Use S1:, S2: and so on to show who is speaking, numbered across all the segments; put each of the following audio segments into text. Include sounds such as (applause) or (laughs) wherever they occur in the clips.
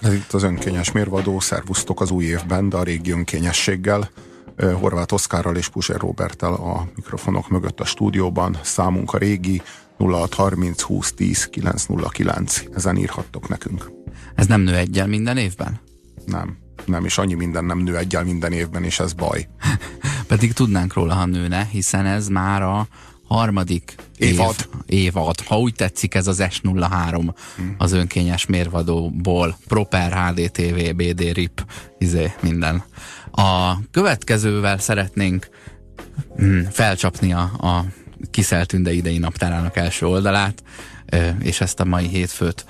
S1: Ez itt az önkényes mérvadó, szervusztok az új évben, de a régi önkényességgel. Horváth Oszkárral és Puzsér Robertel a mikrofonok mögött a stúdióban. Számunk a régi 0630 20 10 909. Ezen írhattok nekünk.
S2: Ez nem nő egyel minden évben?
S1: Nem. Nem, és annyi minden nem nő egyel minden évben, és ez baj. (laughs)
S2: Pedig tudnánk róla, ha nőne, hiszen ez már a harmadik
S1: évad.
S2: Év, évad. Ha úgy tetszik, ez az S03 hmm. az önkényes mérvadóból. Proper HDTV, BD RIP, izé, minden. A következővel szeretnénk mm, felcsapni a, a Kiszeltünde idei naptárának első oldalát, és ezt a mai hétfőt.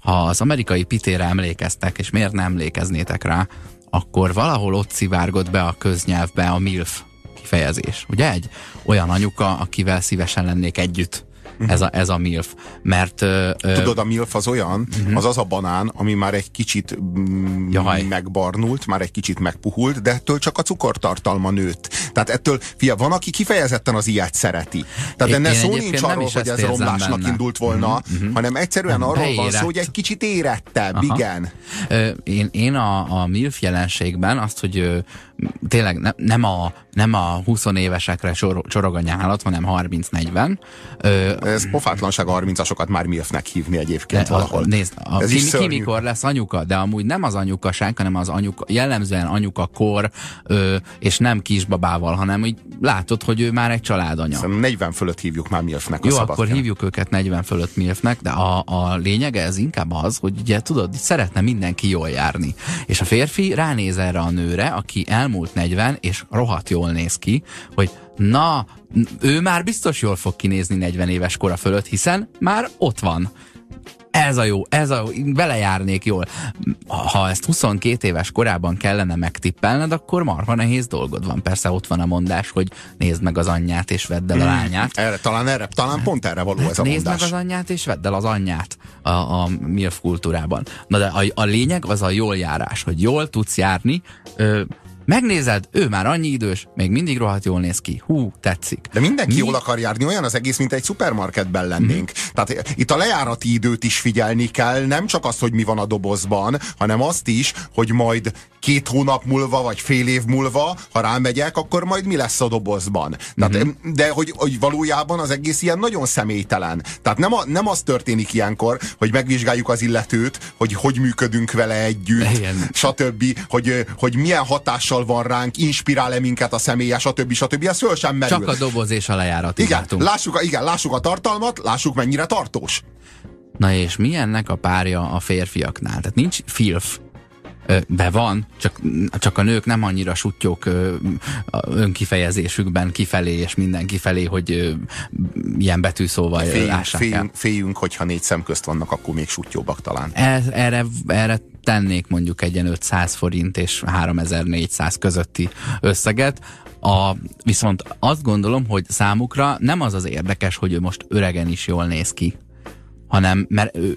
S2: Ha az amerikai pitére emlékeztek, és miért nem emlékeznétek rá, akkor valahol ott szivárgott be a köznyelvbe a MILF kifejezés. Ugye egy olyan anyuka, akivel szívesen lennék együtt. Uh-huh. Ez, a, ez a MILF. Mert, ö,
S1: Tudod, a MILF az olyan, uh-huh. az az a banán, ami már egy kicsit mm, Jaj. megbarnult, már egy kicsit megpuhult, de ettől csak a cukortartalma nőtt. Tehát ettől, fia, van, aki kifejezetten az ilyet szereti. Tehát enne szó nincs arról, hogy ez romlásnak benne. indult volna, uh-huh. hanem egyszerűen arról beérett. van szó, hogy egy kicsit érettebb, Aha. igen.
S2: Ö, én, én a, a MILF jelenségben azt, hogy tényleg ne, nem, a, nem a 20 évesekre sor, csorog a nyálat, hanem 30-40.
S1: Ez pofátlanság a 30-asokat már milfnek hívni egyébként de, valahol.
S2: Nézd, a, Ez ki, ki mikor lesz anyuka, de amúgy nem az anyukaság, hanem az anyuka, jellemzően anyuka kor, ö, és nem kisbabával, hanem úgy látod, hogy ő már egy családanya.
S1: Szerintem 40 fölött hívjuk már milfnek
S2: Jó, akkor hívjuk őket 40 fölött milfnek, de a, a lényege ez inkább az, hogy ugye tudod, szeretne mindenki jól járni. És a férfi ránéz erre a nőre, aki el elmúlt 40, és rohadt jól néz ki, hogy na, ő már biztos jól fog kinézni 40 éves kora fölött, hiszen már ott van ez a jó, ez a belejárnék jól. Ha ezt 22 éves korában kellene megtippelned, akkor marha nehéz dolgod van. Persze ott van a mondás, hogy nézd meg az anyját és vedd el a hmm. lányát.
S1: Erre, talán, erre, talán pont erre való ez a
S2: nézd
S1: mondás.
S2: meg az anyját és vedd el az anyját a, a MILF kultúrában. Na de a, a lényeg az a jól járás, hogy jól tudsz járni, ö, Megnézed, ő már annyi idős, még mindig rohadt jól néz ki. Hú, tetszik.
S1: De mindenki Mi? jól akar járni, olyan az egész, mint egy szupermarketben lennénk. Mm. Tehát itt a lejárati időt is figyelni kell, nem csak azt, hogy mi van a dobozban, hanem azt is, hogy majd két hónap múlva, vagy fél év múlva, ha rámegyek, akkor majd mi lesz a dobozban. Tehát, mm-hmm. De hogy, hogy valójában az egész ilyen nagyon személytelen. Tehát nem, a, nem az történik ilyenkor, hogy megvizsgáljuk az illetőt, hogy hogy működünk vele együtt, Igen. stb., hogy, hogy milyen hatással van ránk, inspirál-e minket a személye, stb. stb. Ez föl sem merül.
S2: Csak a doboz és a lejárat.
S1: Igen, lássuk a, igen, lássuk a tartalmat, lássuk mennyire tartós.
S2: Na és milyennek a párja a férfiaknál? Tehát nincs filf, be van, csak, csak a nők nem annyira sutyók önkifejezésükben kifelé és mindenki felé, hogy ilyen betűszóval féljünk, lássák
S1: féljünk, féljünk, hogyha négy szem közt vannak, akkor még sutyóbbak talán.
S2: Ez, erre, erre tennék mondjuk egy 500 forint és 3400 közötti összeget, a, viszont azt gondolom, hogy számukra nem az az érdekes, hogy ő most öregen is jól néz ki, hanem mert ő,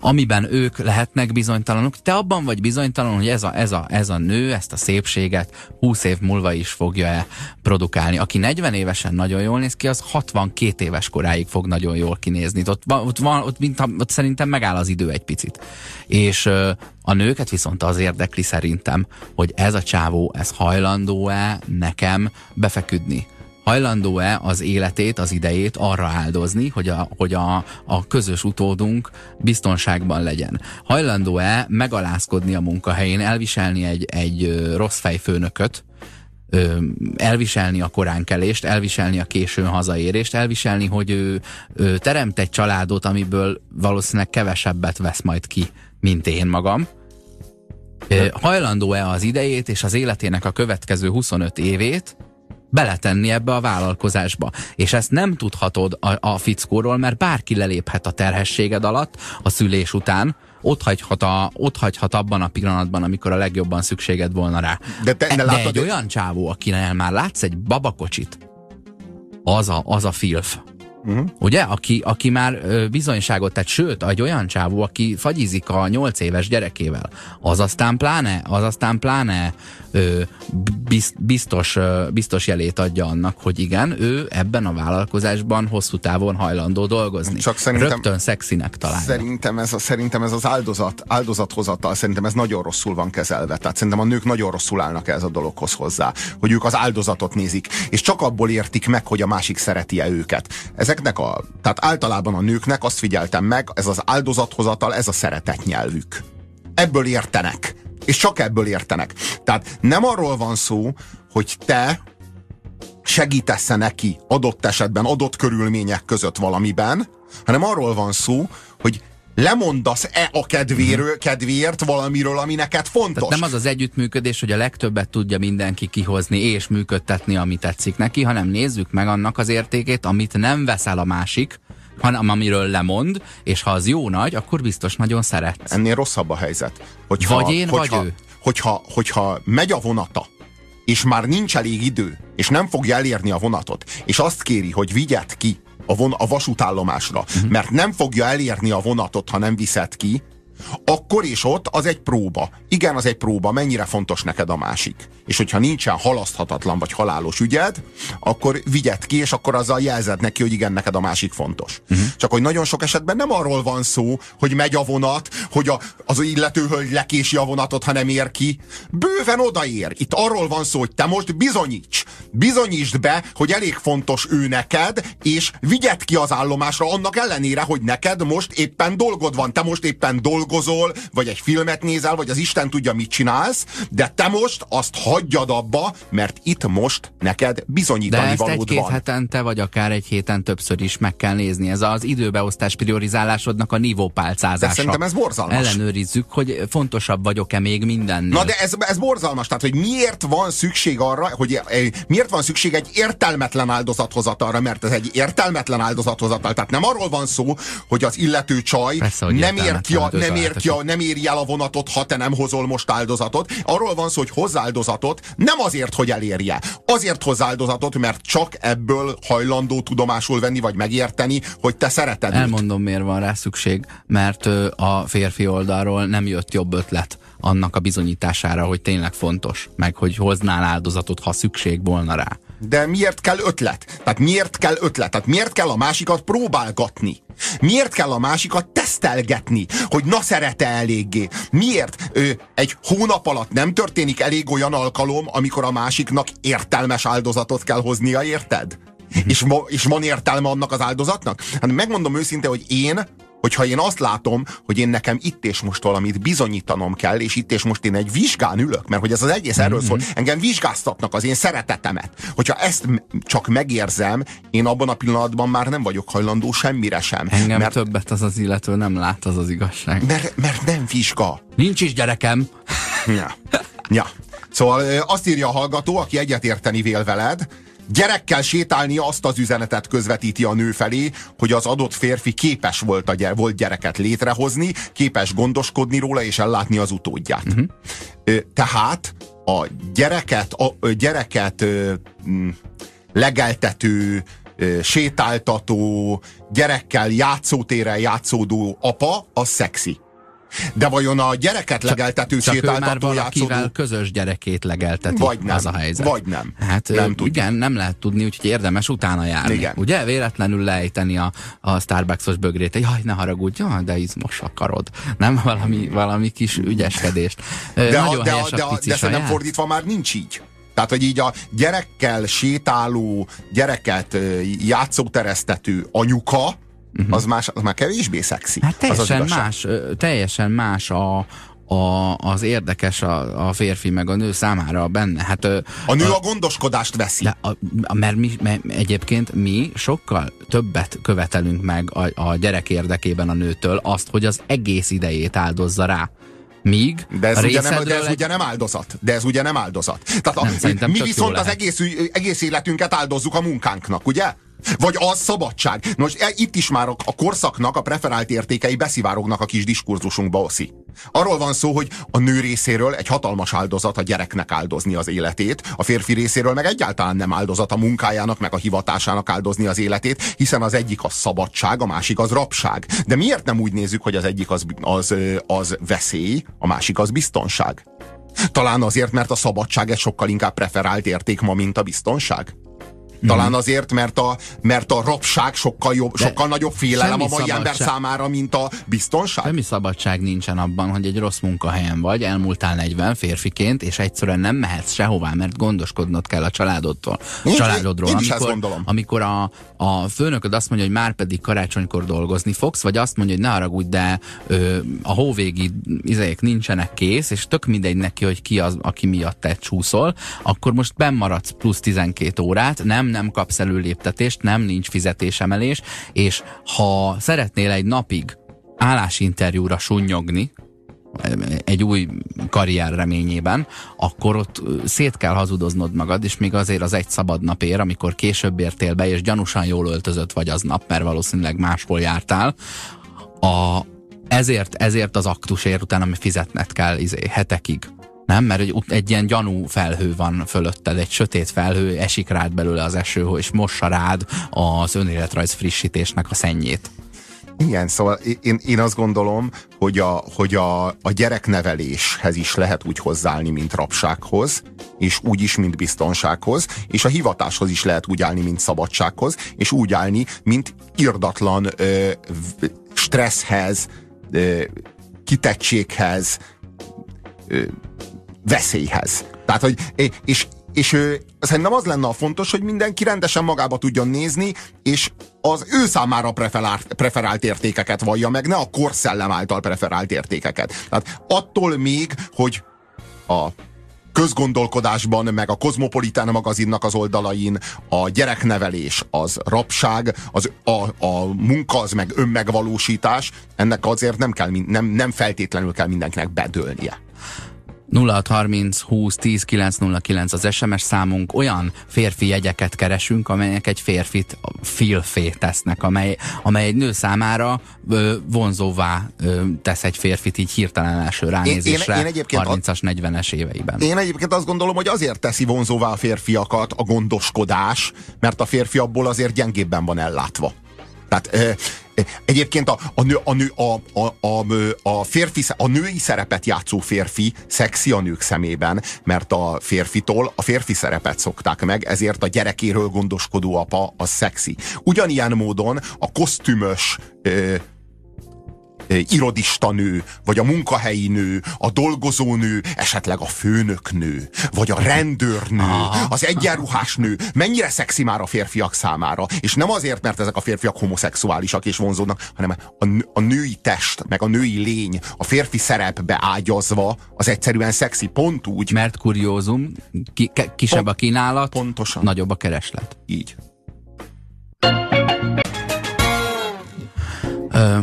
S2: amiben ők lehetnek bizonytalanok. Te abban vagy bizonytalan, hogy ez a, ez a, ez a nő ezt a szépséget 20 év múlva is fogja-e produkálni. Aki 40 évesen nagyon jól néz ki, az 62 éves koráig fog nagyon jól kinézni. Ott, ott, van, ott, mint, ott szerintem megáll az idő egy picit. És a nőket viszont az érdekli szerintem, hogy ez a csávó, ez hajlandó-e nekem befeküdni hajlandó-e az életét, az idejét arra áldozni, hogy a, hogy a, a közös utódunk biztonságban legyen. Hajlandó-e megalázkodni a munkahelyén, elviselni egy, egy rossz fejfőnököt, elviselni a koránkelést, elviselni a későn hazaérést, elviselni, hogy ő, ő teremt egy családot, amiből valószínűleg kevesebbet vesz majd ki, mint én magam. Hajlandó-e az idejét és az életének a következő 25 évét beletenni ebbe a vállalkozásba. És ezt nem tudhatod a, a fickóról, mert bárki leléphet a terhességed alatt, a szülés után, ott hagyhat, a, ott hagyhat abban a pillanatban, amikor a legjobban szükséged volna rá. De, te, de, de egy olyan csávó, akinek már látsz egy babakocsit, az a, az a filf Uh-huh. Ugye? Aki, aki már ö, bizonyságot tett, sőt, egy olyan csávó, aki fagyizik a nyolc éves gyerekével, az aztán pláne, az aztán pláne ö, biztos, ö, biztos jelét adja annak, hogy igen, ő ebben a vállalkozásban hosszú távon hajlandó dolgozni. Csak szerintem, Rögtön szexinek találja.
S1: Szerintem ez, a, szerintem ez az áldozat, áldozathozatal, szerintem ez nagyon rosszul van kezelve. Tehát szerintem a nők nagyon rosszul állnak ez a dologhoz hozzá, hogy ők az áldozatot nézik, és csak abból értik meg, hogy a másik szereti-e őket. Ezeknek a, tehát általában a nőknek azt figyeltem meg, ez az áldozathozatal, ez a szeretet nyelvük. Ebből értenek. És csak ebből értenek. Tehát nem arról van szó, hogy te segítesz -e neki adott esetben, adott körülmények között valamiben, hanem arról van szó, hogy lemondasz-e a kedvéről, mhm. kedvéért valamiről, ami neked fontos.
S2: Tehát nem az az együttműködés, hogy a legtöbbet tudja mindenki kihozni és működtetni, ami tetszik neki, hanem nézzük meg annak az értékét, amit nem veszel a másik, hanem amiről lemond, és ha az jó nagy, akkor biztos nagyon szeret.
S1: Ennél rosszabb a helyzet.
S2: Hogyha, vagy én, hogyha, vagy ő.
S1: Hogyha, hogyha megy a vonata, és már nincs elég idő, és nem fogja elérni a vonatot, és azt kéri, hogy vigyet ki a, von, a vasútállomásra, uh-huh. mert nem fogja elérni a vonatot, ha nem viszed ki, akkor és ott az egy próba. Igen, az egy próba, mennyire fontos neked a másik. És hogyha nincsen halaszthatatlan vagy halálos ügyed, akkor vigyed ki, és akkor azzal jelzed neki, hogy igen, neked a másik fontos. Uh-huh. Csak hogy nagyon sok esetben nem arról van szó, hogy megy a vonat, hogy a, az illető hölgy lekési a vonatot, ha nem ér ki. Bőven odaér. Itt arról van szó, hogy te most bizonyíts. Bizonyítsd be, hogy elég fontos ő neked, és vigyed ki az állomásra annak ellenére, hogy neked most éppen dolgod van. Te most éppen dolgod dolgozol, vagy egy filmet nézel, vagy az Isten tudja, mit csinálsz, de te most azt hagyjad abba, mert itt most neked bizonyítani
S2: de ezt
S1: valód
S2: egy-két hetente, vagy akár egy héten többször is meg kell nézni. Ez az időbeosztás priorizálásodnak a nívópálcázása. De
S1: szerintem ez borzalmas.
S2: Ellenőrizzük, hogy fontosabb vagyok-e még mindennél.
S1: Na de ez, ez borzalmas. Tehát, hogy miért van szükség arra, hogy eh, miért van szükség egy értelmetlen áldozathozatalra, mert ez egy értelmetlen áldozathozatal. Tehát nem arról van szó, hogy az illető csaj Persze, nem ér ki a, nem ér ki a, nem éri el a vonatot, ha te nem hozol most áldozatot. Arról van szó, hogy hozz áldozatot, nem azért, hogy elérje. Azért hozz áldozatot, mert csak ebből hajlandó tudomásul venni, vagy megérteni, hogy te szereted
S2: Elmondom, őt. miért van rá szükség, mert a férfi oldalról nem jött jobb ötlet annak a bizonyítására, hogy tényleg fontos, meg hogy hoznál áldozatot, ha szükség volna rá.
S1: De miért kell ötlet? Tehát miért kell ötlet? Tehát miért kell a másikat próbálgatni? Miért kell a másikat tesztelgetni, hogy na szerete eléggé? Miért ö, egy hónap alatt nem történik elég olyan alkalom, amikor a másiknak értelmes áldozatot kell hoznia, érted? és, ma, és van értelme annak az áldozatnak? Hát megmondom őszintén, hogy én hogyha én azt látom, hogy én nekem itt és most valamit bizonyítanom kell, és itt és most én egy vizsgán ülök, mert hogy ez az egész erről szól, mhm. engem vizsgáztatnak az én szeretetemet. Hogyha ezt csak megérzem, én abban a pillanatban már nem vagyok hajlandó semmire sem.
S2: Engem mert, többet az az illető nem lát, az az igazság.
S1: Mert, mert nem vizsga.
S2: Nincs is gyerekem.
S1: Ja. ja. Szóval azt írja a hallgató, aki egyetérteni vél veled, gyerekkel sétálni azt az üzenetet közvetíti a nő felé, hogy az adott férfi képes volt, a gyere, volt gyereket létrehozni, képes gondoskodni róla és ellátni az utódját. Uh-huh. Tehát a gyereket, a gyereket legeltető, sétáltató, gyerekkel játszótéren játszódó apa, az szexi. De vajon a gyereket csak, legeltető
S2: csak sétáltató már játszódó... közös gyerekét legelteti.
S1: Vagy nem.
S2: Az a helyzet.
S1: Vagy nem.
S2: Hát nem igen, nem lehet tudni, úgyhogy érdemes utána járni. Igen. Ugye? Véletlenül lejteni a, a Starbucksos bögrét. Jaj, ne haragudj, ja, de izmos akarod. Nem valami, valami kis ügyeskedést.
S1: De, Nagyon a, de, a, de, a, de szerintem fordítva már nincs így. Tehát, hogy így a gyerekkel sétáló, gyereket játszóteresztető anyuka, uh-huh. az, más, az már kevésbé szexi.
S2: Hát teljesen
S1: az
S2: az más, teljesen más a, a, az érdekes a, a férfi meg a nő számára benne. Hát,
S1: a nő a, a gondoskodást veszi.
S2: De a, a, mert, mi, mert egyébként mi sokkal többet követelünk meg a, a gyerek érdekében a nőtől azt, hogy az egész idejét áldozza rá. Míg
S1: de ez, ugye nem, de ez egy... ugye nem áldozat. De ez ugye nem áldozat. Tehát a, nem, mi viszont az egész, egész életünket áldozzuk a munkánknak, ugye? Vagy az szabadság? Nos, e, itt is már a, korszaknak a preferált értékei beszivárognak a kis diskurzusunkba, Oszi. Arról van szó, hogy a nő részéről egy hatalmas áldozat a gyereknek áldozni az életét, a férfi részéről meg egyáltalán nem áldozat a munkájának, meg a hivatásának áldozni az életét, hiszen az egyik az szabadság, a másik az rabság. De miért nem úgy nézzük, hogy az egyik az, az, az veszély, a másik az biztonság? Talán azért, mert a szabadság egy sokkal inkább preferált érték ma, mint a biztonság? Talán mhm. azért, mert a, mert a rabság sokkal, jobb, sokkal nagyobb félelem a mai szabadság. ember számára, mint a biztonság.
S2: Semmi szabadság nincsen abban, hogy egy rossz munkahelyen vagy, elmúltál 40 férfiként, és egyszerűen nem mehetsz sehová, mert gondoskodnod kell a családodtól.
S1: Én, családodról. Én, én amikor, gondolom.
S2: amikor a, a főnököd azt mondja, hogy már pedig karácsonykor dolgozni fogsz, vagy azt mondja, hogy ne haragudj, de ö, a hóvégi izék nincsenek kész, és tök mindegy neki, hogy ki az, aki miatt te csúszol, akkor most bennmaradsz plusz 12 órát, nem nem kapsz előléptetést, nem nincs fizetésemelés, és ha szeretnél egy napig állásinterjúra sunnyogni, egy új karrier reményében, akkor ott szét kell hazudoznod magad, és még azért az egy szabad napér, amikor később értél be, és gyanúsan jól öltözött vagy aznap, mert valószínűleg máshol jártál, a, ezért, ezért az aktusért utána, fizetned kell izé, hetekig nem? Mert egy, egy ilyen gyanú felhő van fölötted, egy sötét felhő, esik rád belőle az eső, és mossa rád az önéletrajz frissítésnek a szennyét.
S1: Igen, szóval én, én azt gondolom, hogy, a, hogy a, a gyerekneveléshez is lehet úgy hozzáállni, mint rabsághoz, és úgy is, mint biztonsághoz, és a hivatáshoz is lehet úgy állni, mint szabadsághoz, és úgy állni, mint irdatlan ö, stresszhez, ö, kitettséghez, ö, veszélyhez. Tehát, hogy, és, és szerintem az lenne a fontos, hogy mindenki rendesen magába tudjon nézni, és az ő számára preferált, preferált értékeket vallja meg, ne a korszellem által preferált értékeket. Tehát attól még, hogy a közgondolkodásban, meg a Cosmopolitan magazinnak az oldalain a gyereknevelés, az rabság, az, a, a munka az meg önmegvalósítás, ennek azért nem, kell, nem, nem feltétlenül kell mindenkinek bedőlnie.
S2: 0630 20 10 909 az SMS számunk, olyan férfi jegyeket keresünk, amelyek egy férfit filfé tesznek, amely, amely egy nő számára ö, vonzóvá ö, tesz egy férfit így hirtelen első ránézésre én, én, én 30-as, 40-es éveiben.
S1: Én egyébként azt gondolom, hogy azért teszi vonzóvá a férfiakat a gondoskodás, mert a férfi abból azért gyengébben van ellátva. Tehát Egyébként a, a, nő, a, nő, a, a, a, férfi, a női szerepet játszó férfi szexi a nők szemében, mert a férfitól a férfi szerepet szokták meg, ezért a gyerekéről gondoskodó apa a szexi. Ugyanilyen módon a kosztümös irodista nő, vagy a munkahelyi nő, a dolgozó nő, esetleg a főnök nő, vagy a rendőrnő, az egyenruhás nő, mennyire szexi már a férfiak számára. És nem azért, mert ezek a férfiak homoszexuálisak és vonzódnak, hanem a, a női test, meg a női lény, a férfi szerepbe ágyazva, az egyszerűen szexi, pont úgy.
S2: Mert kuriózum, ki, kisebb a kínálat,
S1: Pontosan.
S2: nagyobb a kereslet.
S1: Így.
S2: Ö,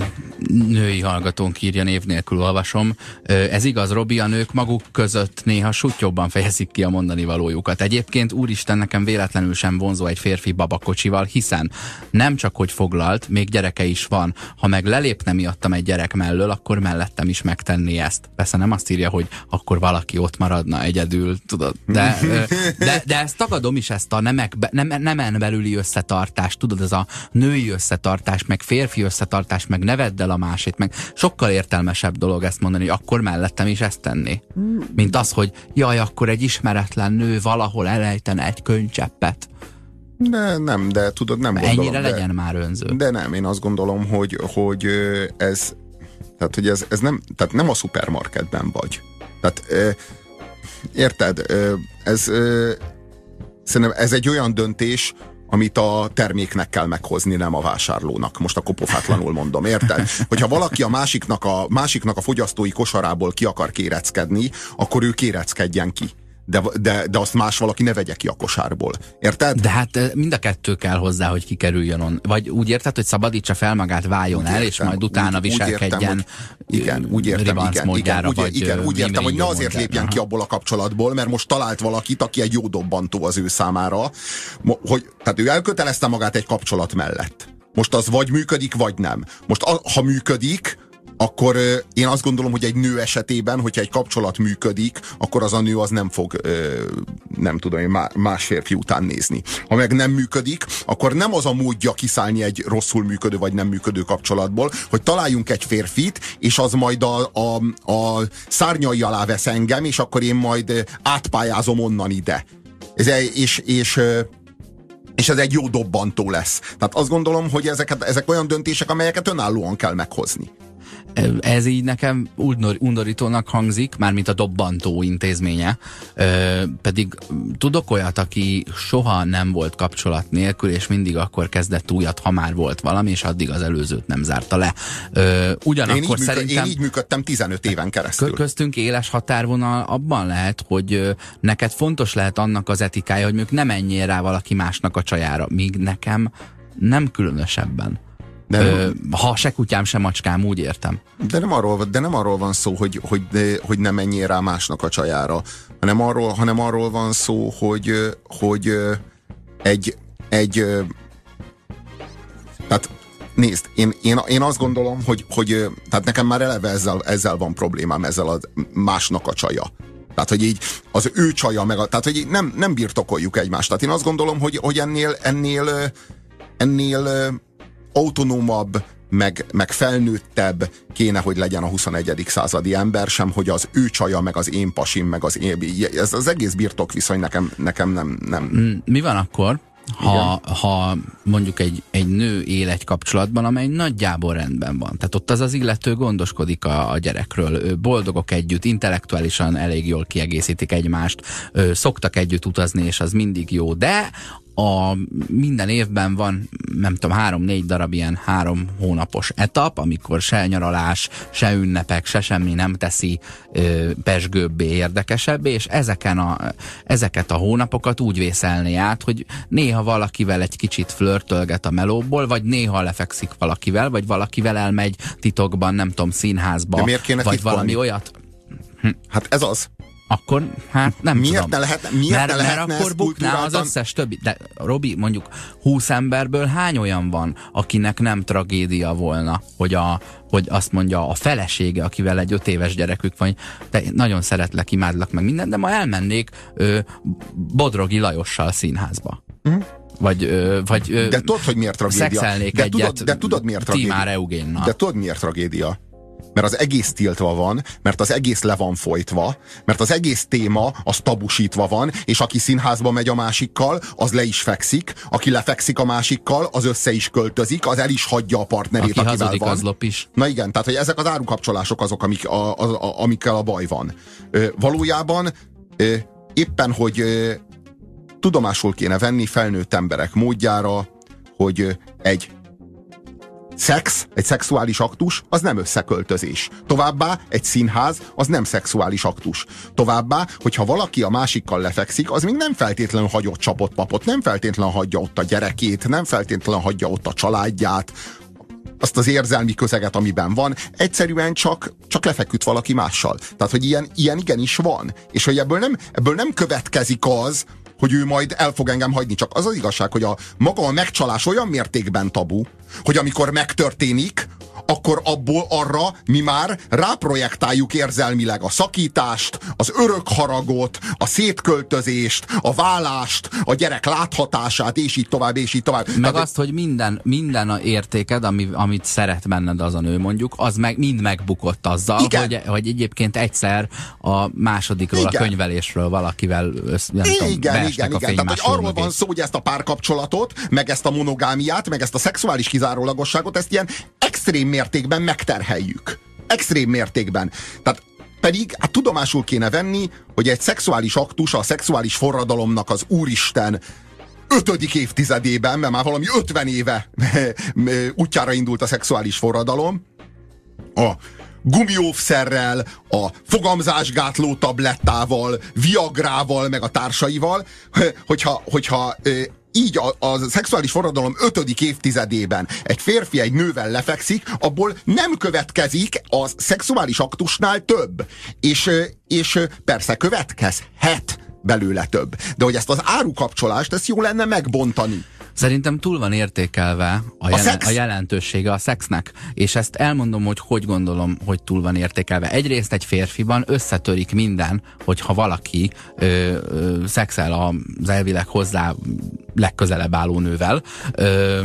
S2: női hallgatónk írja név nélkül olvasom. Ez igaz, Robi, a nők maguk között néha sutyobban fejezik ki a mondani valójukat. Egyébként úristen nekem véletlenül sem vonzó egy férfi babakocsival, hiszen nem csak hogy foglalt, még gyereke is van. Ha meg lelépne miattam egy gyerek mellől, akkor mellettem is megtenni ezt. Persze nem azt írja, hogy akkor valaki ott maradna egyedül, tudod. De, de, de ezt tagadom is ezt a nemek, nem, nemen belüli összetartást, tudod, ez a női összetartás, meg férfi összetartás, meg nevedd el a másik, meg sokkal értelmesebb dolog ezt mondani, hogy akkor mellettem is ezt tenni. Mint az, hogy jaj, akkor egy ismeretlen nő valahol elejtene egy könycseppet.
S1: De nem, de tudod, nem
S2: Ennyire gondolom. Ennyire legyen de, már önző.
S1: De nem, én azt gondolom, hogy, hogy ez, tehát, hogy ez, ez nem, tehát nem a szupermarketben vagy. Tehát érted, ez szerintem ez egy olyan döntés, amit a terméknek kell meghozni, nem a vásárlónak. Most a kopofátlanul mondom, érted? Hogyha valaki a másiknak a, másiknak a fogyasztói kosarából ki akar kéreckedni, akkor ő kéreckedjen ki de, de, de azt más valaki ne vegye ki a kosárból. Érted?
S2: De hát mind a kettő kell hozzá, hogy kikerüljön on. Vagy úgy érted, hogy szabadítsa fel magát, váljon úgy el, értem, és majd utána úgy, viselkedjen úgy értem,
S1: hogy, igen, úgy értem, igen, módjára, igen, úgy, igen, úgy értem, hogy ne azért módjára. lépjen ki abból a kapcsolatból, mert most talált valakit, aki egy jó dobbantó az ő számára, hogy, tehát ő elkötelezte magát egy kapcsolat mellett. Most az vagy működik, vagy nem. Most a, ha működik, akkor én azt gondolom, hogy egy nő esetében, hogyha egy kapcsolat működik, akkor az a nő az nem fog, nem tudom én, más férfi után nézni. Ha meg nem működik, akkor nem az a módja kiszállni egy rosszul működő vagy nem működő kapcsolatból, hogy találjunk egy férfit, és az majd a, a, a szárnyai alá vesz engem, és akkor én majd átpályázom onnan ide. Ez, és, és és ez egy jó dobbantó lesz. Tehát azt gondolom, hogy ezeket, ezek olyan döntések, amelyeket önállóan kell meghozni.
S2: Ez így nekem undorítónak hangzik, mármint a dobbantó intézménye. Ö, pedig tudok olyat, aki soha nem volt kapcsolat nélkül, és mindig akkor kezdett újat, ha már volt valami, és addig az előzőt nem zárta le. Ö, ugyanakkor én működ, szerintem...
S1: Én így működtem 15 éven keresztül.
S2: Köztünk éles határvonal abban lehet, hogy neked fontos lehet annak az etikája, hogy mondjuk nem menjél rá valaki másnak a csajára, míg nekem nem különösebben. De Ö, ha se kutyám, se macskám, úgy értem.
S1: De nem arról, de nem arról van szó, hogy, hogy, hogy nem menjél rá másnak a csajára, hanem arról, hanem arról van szó, hogy, hogy egy, egy tehát nézd, én, én, én azt gondolom, hogy, hogy tehát nekem már eleve ezzel, ezzel van problémám, ezzel a másnak a csaja. Tehát, hogy így az ő csaja, meg a, tehát, hogy nem, nem birtokoljuk egymást. Tehát én azt gondolom, hogy, hogy ennél, ennél, ennél autonómabb, meg, meg felnőttebb kéne, hogy legyen a 21. századi ember sem, hogy az ő csaja, meg az én pasim, meg az én... Ez az egész birtok viszony nekem, nekem nem, nem...
S2: Mm, mi van akkor, ha, ha mondjuk egy, egy nő él egy kapcsolatban, amely nagyjából rendben van. Tehát ott az az illető gondoskodik a, a gyerekről, boldogok együtt, intellektuálisan elég jól kiegészítik egymást, szoktak együtt utazni, és az mindig jó, de a minden évben van, nem tudom, három-négy darab ilyen három hónapos etap, amikor se nyaralás, se ünnepek, se semmi nem teszi ö, pesgőbbé, érdekesebbé, és ezeken a, ezeket a hónapokat úgy vészelné át, hogy néha valakivel egy kicsit flörtölget a melóból, vagy néha lefekszik valakivel, vagy valakivel elmegy titokban, nem tudom, színházba,
S1: De miért kéne
S2: vagy
S1: titkolni?
S2: valami olyat.
S1: Hm. Hát ez az
S2: akkor hát nem
S1: miért
S2: tudom.
S1: Ne lehet, miért
S2: mert,
S1: ne lehetne
S2: mert akkor bukná az összes többi. De Robi, mondjuk 20 emberből hány olyan van, akinek nem tragédia volna, hogy, a, hogy azt mondja a felesége, akivel egy öt éves gyerekük van, de nagyon szeretlek, imádlak meg minden, de ma elmennék ö, Bodrogi Lajossal színházba. Mm. Vagy, ö, vagy ö,
S1: de tudod, hogy miért tragédia?
S2: Szexelnék
S1: de
S2: egyet
S1: tudod, de tudod, miért tragédia?
S2: De
S1: tudod, miért tragédia? Mert az egész tiltva van, mert az egész le van folytva, mert az egész téma az tabusítva van, és aki színházba megy a másikkal, az le is fekszik, aki lefekszik a másikkal, az össze is költözik, az el is hagyja a partnerét,
S2: aki
S1: akivel van.
S2: az lop is.
S1: Na igen, tehát hogy ezek az árukapcsolások azok, amik, a, a, a, amikkel a baj van. Ö, valójában ö, éppen, hogy ö, tudomásul kéne venni felnőtt emberek módjára, hogy egy Szex, egy szexuális aktus, az nem összeköltözés. Továbbá egy színház, az nem szexuális aktus. Továbbá, hogyha valaki a másikkal lefekszik, az még nem feltétlenül hagyott csapott papot, nem feltétlenül hagyja ott a gyerekét, nem feltétlenül hagyja ott a családját, azt az érzelmi közeget, amiben van, egyszerűen csak, csak lefeküdt valaki mással. Tehát, hogy ilyen, ilyen igenis van. És hogy ebből nem, ebből nem következik az, hogy ő majd el fog engem hagyni. Csak az az igazság, hogy a maga a megcsalás olyan mértékben tabu, hogy amikor megtörténik, akkor abból arra mi már ráprojektáljuk érzelmileg a szakítást, az örök haragot, a szétköltözést, a vállást, a gyerek láthatását, és így tovább, és így tovább.
S2: Meg Tehát, azt, hogy minden, minden a értéked, ami, amit szeret benned az a nő mondjuk, az meg mind megbukott azzal, hogy, hogy egyébként egyszer a másodikról, igen. a könyvelésről valakivel össz, nem
S1: igen,
S2: tudom,
S1: igen, igen, igen. Tehát, hogy arról van szó, hogy ezt a párkapcsolatot, meg ezt a monogámiát, meg ezt a szexuális kizárólagosságot, ezt ilyen extrém mértékben megterheljük. Extrém mértékben. Tehát pedig hát tudomásul kéne venni, hogy egy szexuális aktus a szexuális forradalomnak az úristen ötödik évtizedében, mert már valami ötven éve (laughs) útjára indult a szexuális forradalom, a, gumióvszerrel, a fogamzásgátló tablettával, viagrával, meg a társaival, (laughs) hogyha, hogyha így a, a szexuális forradalom ötödik évtizedében egy férfi egy nővel lefekszik, abból nem következik a szexuális aktusnál több. És, és persze következhet belőle több. De hogy ezt az árukapcsolást, ezt jó lenne megbontani.
S2: Szerintem túl van értékelve a, jelen, a, a jelentősége a szexnek, és ezt elmondom, hogy hogy gondolom, hogy túl van értékelve. Egyrészt egy férfiban összetörik minden, hogyha valaki ö, ö, szexel az elvileg hozzá legközelebb álló nővel, ö,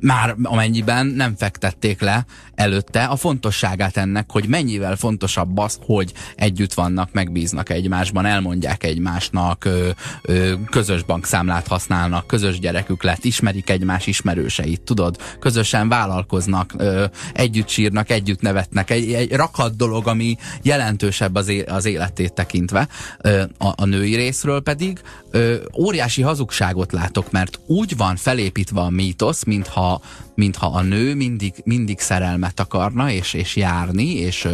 S2: már amennyiben nem fektették le előtte a fontosságát ennek, hogy mennyivel fontosabb az, hogy együtt vannak, megbíznak egymásban, elmondják egymásnak, ö, ö, közös bankszámlát használnak, közös gyerekük lett, ismerik egymás ismerőseit, tudod, közösen vállalkoznak, ö, együtt sírnak, együtt nevetnek, egy, egy rakat dolog, ami jelentősebb az, é az életét tekintve. Ö, a, a női részről pedig ö, óriási hazugságot látok, mert úgy van felépítve a mítosz, mintha mintha a nő mindig, mindig szerelmet akarna, és, és járni, és,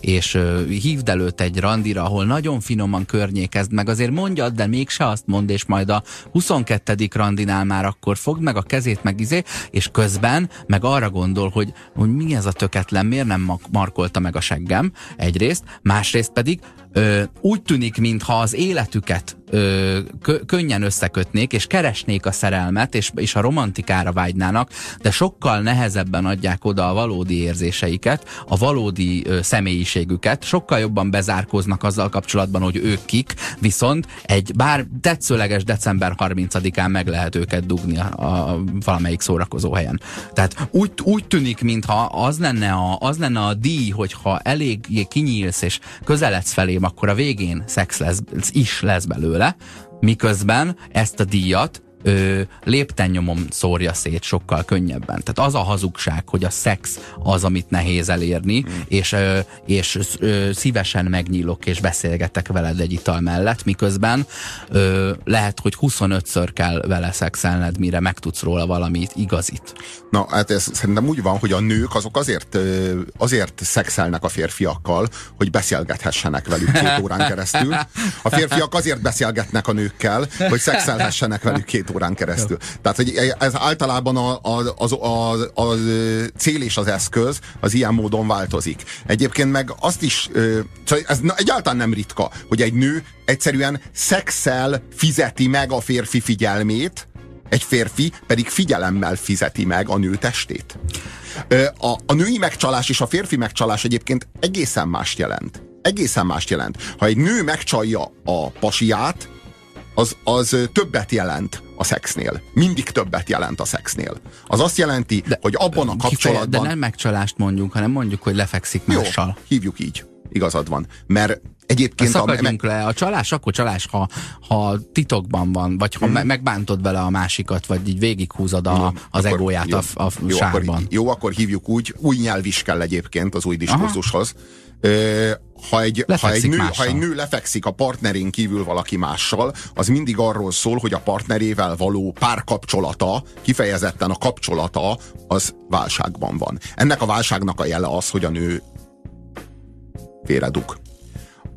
S2: és hívd előtt egy randira, ahol nagyon finoman környékezd meg, azért mondjad, de mégse azt mond, és majd a 22. randinál már akkor fogd meg a kezét, meg izé, és közben meg arra gondol, hogy, hogy mi ez a töketlen, miért nem markolta meg a seggem, egyrészt, másrészt pedig ö, úgy tűnik, mintha az életüket ö, kö, könnyen összekötnék, és keresnék a szerelmet, és, és a romantikára vágynának, de sokkal nehezebben adják oda a valódi érzéseiket, a valódi ö, személyiségüket, sokkal jobban bezárkóznak azzal kapcsolatban, hogy ők kik, viszont egy bár tetszőleges december 30-án meg lehet őket dugni a, a valamelyik szórakozó helyen. Tehát úgy, úgy tűnik, mintha az lenne a, az lenne a díj, hogyha elég kinyílsz és közeledsz felém, akkor a végén szex lesz, is lesz belőle, miközben ezt a díjat ö, léptennyomom szórja szét sokkal könnyebben. Tehát az a hazugság, hogy a szex az, amit nehéz elérni, mm. és, ö, és ö, szívesen megnyílok és beszélgetek veled egy ital mellett, miközben ö, lehet, hogy 25-ször kell vele szexelned, mire megtudsz róla valamit igazit.
S1: Na, hát ez szerintem úgy van, hogy a nők azok azért, azért szexelnek a férfiakkal, hogy beszélgethessenek velük két órán keresztül. A férfiak azért beszélgetnek a nőkkel, hogy szexelhessenek velük két két órán keresztül. Jó. Tehát, hogy ez általában a, a, az, a, a cél és az eszköz az ilyen módon változik. Egyébként meg azt is, szóval ez egyáltalán nem ritka, hogy egy nő egyszerűen szexel fizeti meg a férfi figyelmét, egy férfi pedig figyelemmel fizeti meg a nő testét. A, a női megcsalás és a férfi megcsalás egyébként egészen mást jelent. Egészen mást jelent. Ha egy nő megcsalja a pasiát, az, az többet jelent a szexnél. Mindig többet jelent a szexnél. Az azt jelenti, de, hogy abban a kapcsolatban...
S2: De nem megcsalást mondjuk, hanem mondjuk, hogy lefekszik mással.
S1: Jó, hívjuk így. Igazad van. Mert Egyébként
S2: Szakadjunk a, le. A csalás akkor csalás, ha, ha titokban van, vagy ha hmm. megbántod vele a másikat, vagy így végighúzod a, jó, az akkor, egóját jó, a, a jó, sárban.
S1: Akkor, jó, akkor hívjuk úgy. Új nyelv is kell egyébként az új diskurzushoz. Ö, ha egy, ha, egy nő, ha egy nő lefekszik a partnerén kívül valaki mással, az mindig arról szól, hogy a partnerével való párkapcsolata, kifejezetten a kapcsolata, az válságban van. Ennek a válságnak a jele az, hogy a nő véredug.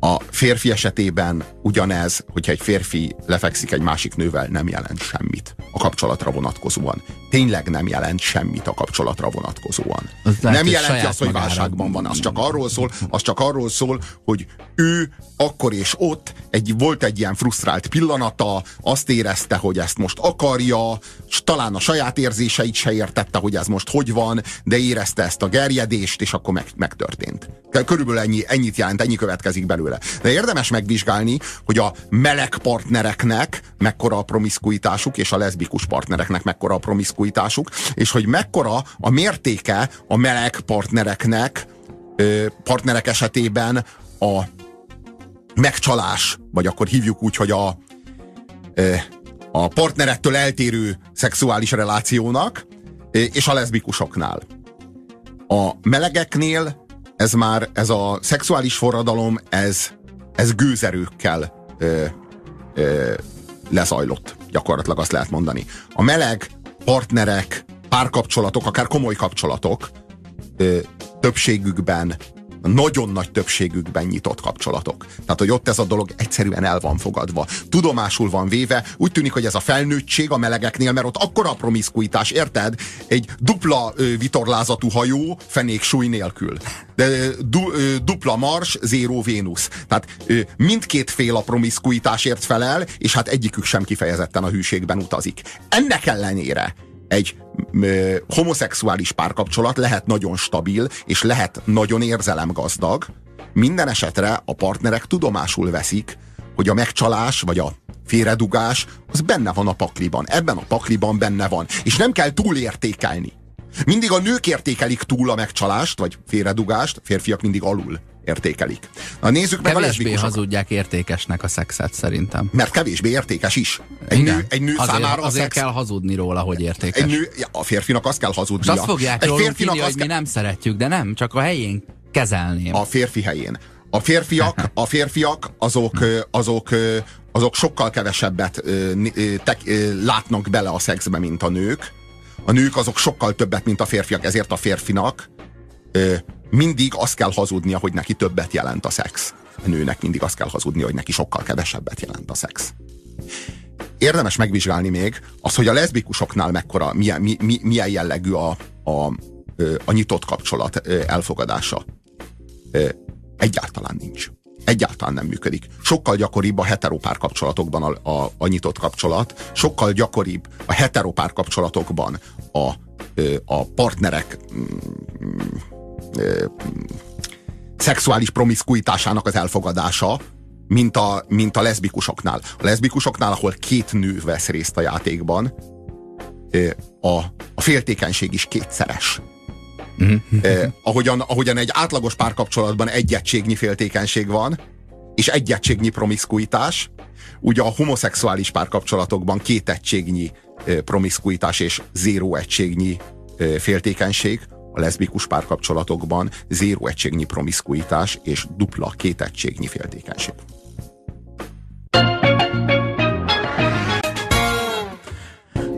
S1: A férfi esetében ugyanez, hogyha egy férfi lefekszik egy másik nővel, nem jelent semmit a kapcsolatra vonatkozóan. Tényleg nem jelent semmit a kapcsolatra vonatkozóan. Az nem jelenti azt, hogy válságban van. Az csak arról szól, az csak arról szól, hogy ő akkor és ott egy, volt egy ilyen frusztrált pillanata, azt érezte, hogy ezt most akarja, és talán a saját érzéseit se értette, hogy ez most hogy van, de érezte ezt a gerjedést, és akkor meg, megtörtént. Körülbelül ennyi, ennyit jelent, ennyi következik belőle. De érdemes megvizsgálni, hogy a meleg partnereknek mekkora a promiszkuitásuk, és a leszbikus partnereknek mekkora a promiszkuitásuk, és hogy mekkora a mértéke a meleg partnereknek, partnerek esetében a megcsalás, vagy akkor hívjuk úgy, hogy a, a partnerettől eltérő szexuális relációnak, és a leszbikusoknál. A melegeknél ez már, ez a szexuális forradalom, ez, ez gőzerőkkel ö, ö, lezajlott, gyakorlatilag azt lehet mondani. A meleg partnerek, párkapcsolatok, akár komoly kapcsolatok ö, többségükben nagyon nagy többségükben nyitott kapcsolatok. Tehát, hogy ott ez a dolog egyszerűen el van fogadva. Tudomásul van véve, úgy tűnik, hogy ez a felnőttség a melegeknél, mert ott akkora promiszkuitás, érted? Egy dupla ö, vitorlázatú hajó fenék súly nélkül. De, du, ö, dupla Mars, zéró Vénusz. Tehát ö, mindkét fél a promiszkuitásért felel, és hát egyikük sem kifejezetten a hűségben utazik. Ennek ellenére egy ö, homoszexuális párkapcsolat lehet nagyon stabil, és lehet nagyon érzelemgazdag. Minden esetre a partnerek tudomásul veszik, hogy a megcsalás, vagy a félredugás, az benne van a pakliban. Ebben a pakliban benne van. És nem kell túlértékelni. Mindig a nők értékelik túl a megcsalást, vagy félredugást, férfiak mindig alul értékelik.
S2: Na nézzük meg kevésbé a hazudják értékesnek a szexet szerintem.
S1: Mert kevésbé értékes is. Egy
S2: Igen.
S1: nő, egy nő
S2: azért,
S1: számára
S2: azért
S1: szex...
S2: kell hazudni róla, hogy értékes.
S1: Egy nő, a férfinak azt kell hazudnia.
S2: És azt fogják
S1: egy férfinak
S2: írni,
S1: azt
S2: hogy mi nem szeretjük, de nem, csak a helyén kezelném.
S1: A férfi helyén. A férfiak, (laughs) a férfiak azok, azok, azok sokkal kevesebbet tek, látnak bele a szexbe, mint a nők. A nők azok sokkal többet, mint a férfiak, ezért a férfinak mindig azt kell hazudnia, hogy neki többet jelent a szex. A nőnek mindig azt kell hazudnia, hogy neki sokkal kevesebbet jelent a szex. Érdemes megvizsgálni még az, hogy a leszbikusoknál mekkora, milyen, mi, mi, milyen jellegű a, a, a nyitott kapcsolat elfogadása. Egyáltalán nincs. Egyáltalán nem működik. Sokkal gyakoribb a heteropár kapcsolatokban a, a, a nyitott kapcsolat, sokkal gyakoribb a heteropár kapcsolatokban a, a partnerek mm, ö, szexuális promiszkuitásának az elfogadása, mint a, mint a leszbikusoknál. A leszbikusoknál, ahol két nő vesz részt a játékban, a, a féltékenység is kétszeres. Eh, ahogyan, ahogyan egy átlagos párkapcsolatban egy egységnyi féltékenység van, és egy egységnyi promiszkuitás, ugye a homoszexuális párkapcsolatokban két egységnyi eh, promiszkuitás és zéró egységnyi eh, féltékenység, a leszbikus párkapcsolatokban zéró egységnyi promiszkuitás és dupla két egységnyi féltékenység.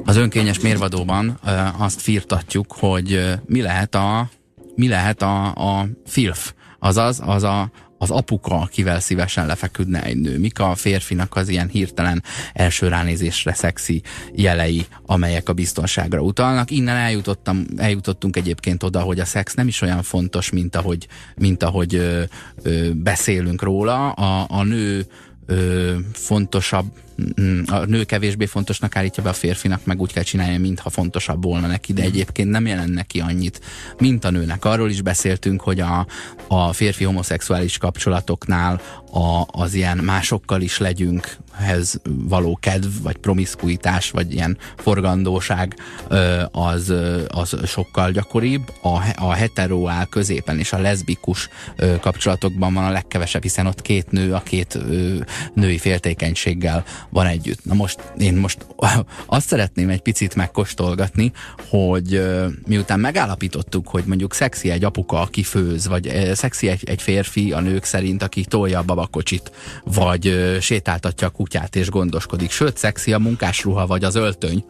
S2: Az önkényes mérvadóban azt firtatjuk, hogy mi lehet a mi lehet a, a filf, azaz az a, az apuka, akivel szívesen lefeküdne egy nő. Mik a férfinak az ilyen hirtelen első ránézésre szexi jelei, amelyek a biztonságra utalnak. Innen eljutottam, eljutottunk egyébként oda, hogy a szex nem is olyan fontos, mint ahogy, mint ahogy ö, ö, beszélünk róla. A, a nő ö, fontosabb, a nő kevésbé fontosnak állítja be a férfinak, meg úgy kell csinálni, mintha fontosabb volna neki, de egyébként nem jelent neki annyit, mint a nőnek. Arról is beszéltünk, hogy a, a férfi homoszexuális kapcsolatoknál a, az ilyen másokkal is legyünk hez való kedv, vagy promiszkuitás, vagy ilyen forgandóság az, az sokkal gyakoribb. A, a hetero áll középen, és a leszbikus kapcsolatokban van a legkevesebb, hiszen ott két nő a két női féltékenységgel van együtt. Na most én most (laughs) azt szeretném egy picit megkóstolgatni, hogy miután megállapítottuk, hogy mondjuk szexi egy apuka, aki főz, vagy szexi egy, egy férfi a nők szerint, aki tolja a babakocsit, vagy sétáltatja a kutyát és gondoskodik. Sőt, szexi a munkásruha vagy az öltöny,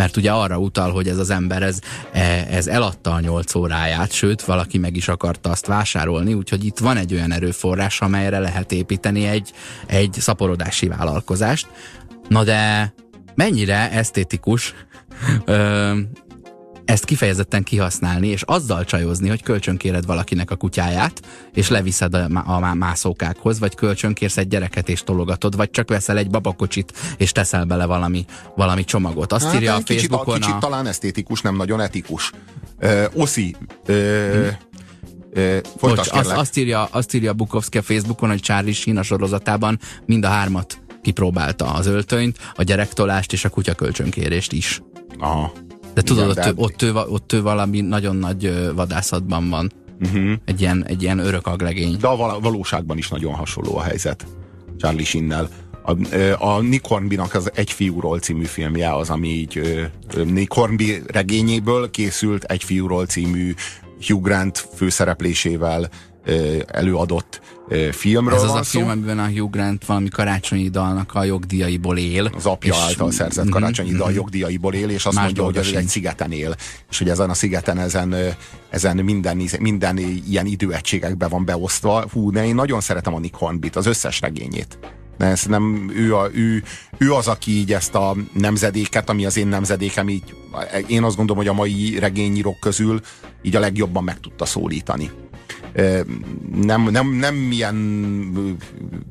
S2: mert ugye arra utal, hogy ez az ember ez, e- ez eladta a nyolc óráját, sőt, valaki meg is akarta azt vásárolni, úgyhogy itt van egy olyan erőforrás, amelyre lehet építeni egy, egy szaporodási vállalkozást. Na de mennyire esztétikus ezt kifejezetten kihasználni, és azzal csajozni, hogy kölcsönkéred valakinek a kutyáját, és leviszed a, a mászókákhoz, vagy kölcsönkérsz egy gyereket és tologatod, vagy csak veszel egy babakocsit, és teszel bele valami, valami csomagot. Azt írja a
S1: Hát, kicsit,
S2: Facebookon
S1: kicsit
S2: a...
S1: talán esztétikus, nem nagyon etikus. Ö, Oszi, ö, ö,
S2: Bocs, azt, azt, írja, azt írja Bukowski a Facebookon, hogy Charlie Sheen a sorozatában mind a hármat kipróbálta az öltönyt, a gyerektolást és a kutyakölcsönkérést is.
S1: Aha.
S2: De tudod,
S1: Igen,
S2: ott,
S1: de-
S2: ő, ott, ő, ott ő valami nagyon nagy vadászatban van.
S1: Uh-huh.
S2: Egy ilyen, egy ilyen örök aglegény.
S1: De a val- valóságban is nagyon hasonló a helyzet Charlie Sheen-nel. A, a Nick Hornby-nak az Egy fiúról című filmje az, ami így Nick Hornby regényéből készült Egy fiúról című Hugh Grant főszereplésével előadott filmről
S2: Ez
S1: van
S2: az a
S1: szó.
S2: film, amiben a Hugh Grant valami karácsonyi dalnak a jogdíjaiból él.
S1: Az apja
S2: és-
S1: által szerzett
S2: Mhm,
S1: karácsonyi dal
S2: mhm.
S1: jogdíjaiból él, és azt
S2: Más
S1: mondja, hogy ő egy szigeten él, és hogy ezen a szigeten ezen, ezen minden, minden ilyen időegységekbe van beosztva. Hú, de én nagyon szeretem a Nick Hornbyt, az összes regényét. De ez nem, ő, a, ő, ő az, aki így ezt a nemzedéket, ami az én nemzedékem, így, én azt gondolom, hogy a mai regényírók közül így a legjobban meg tudta szólítani. Nem, nem, nem ilyen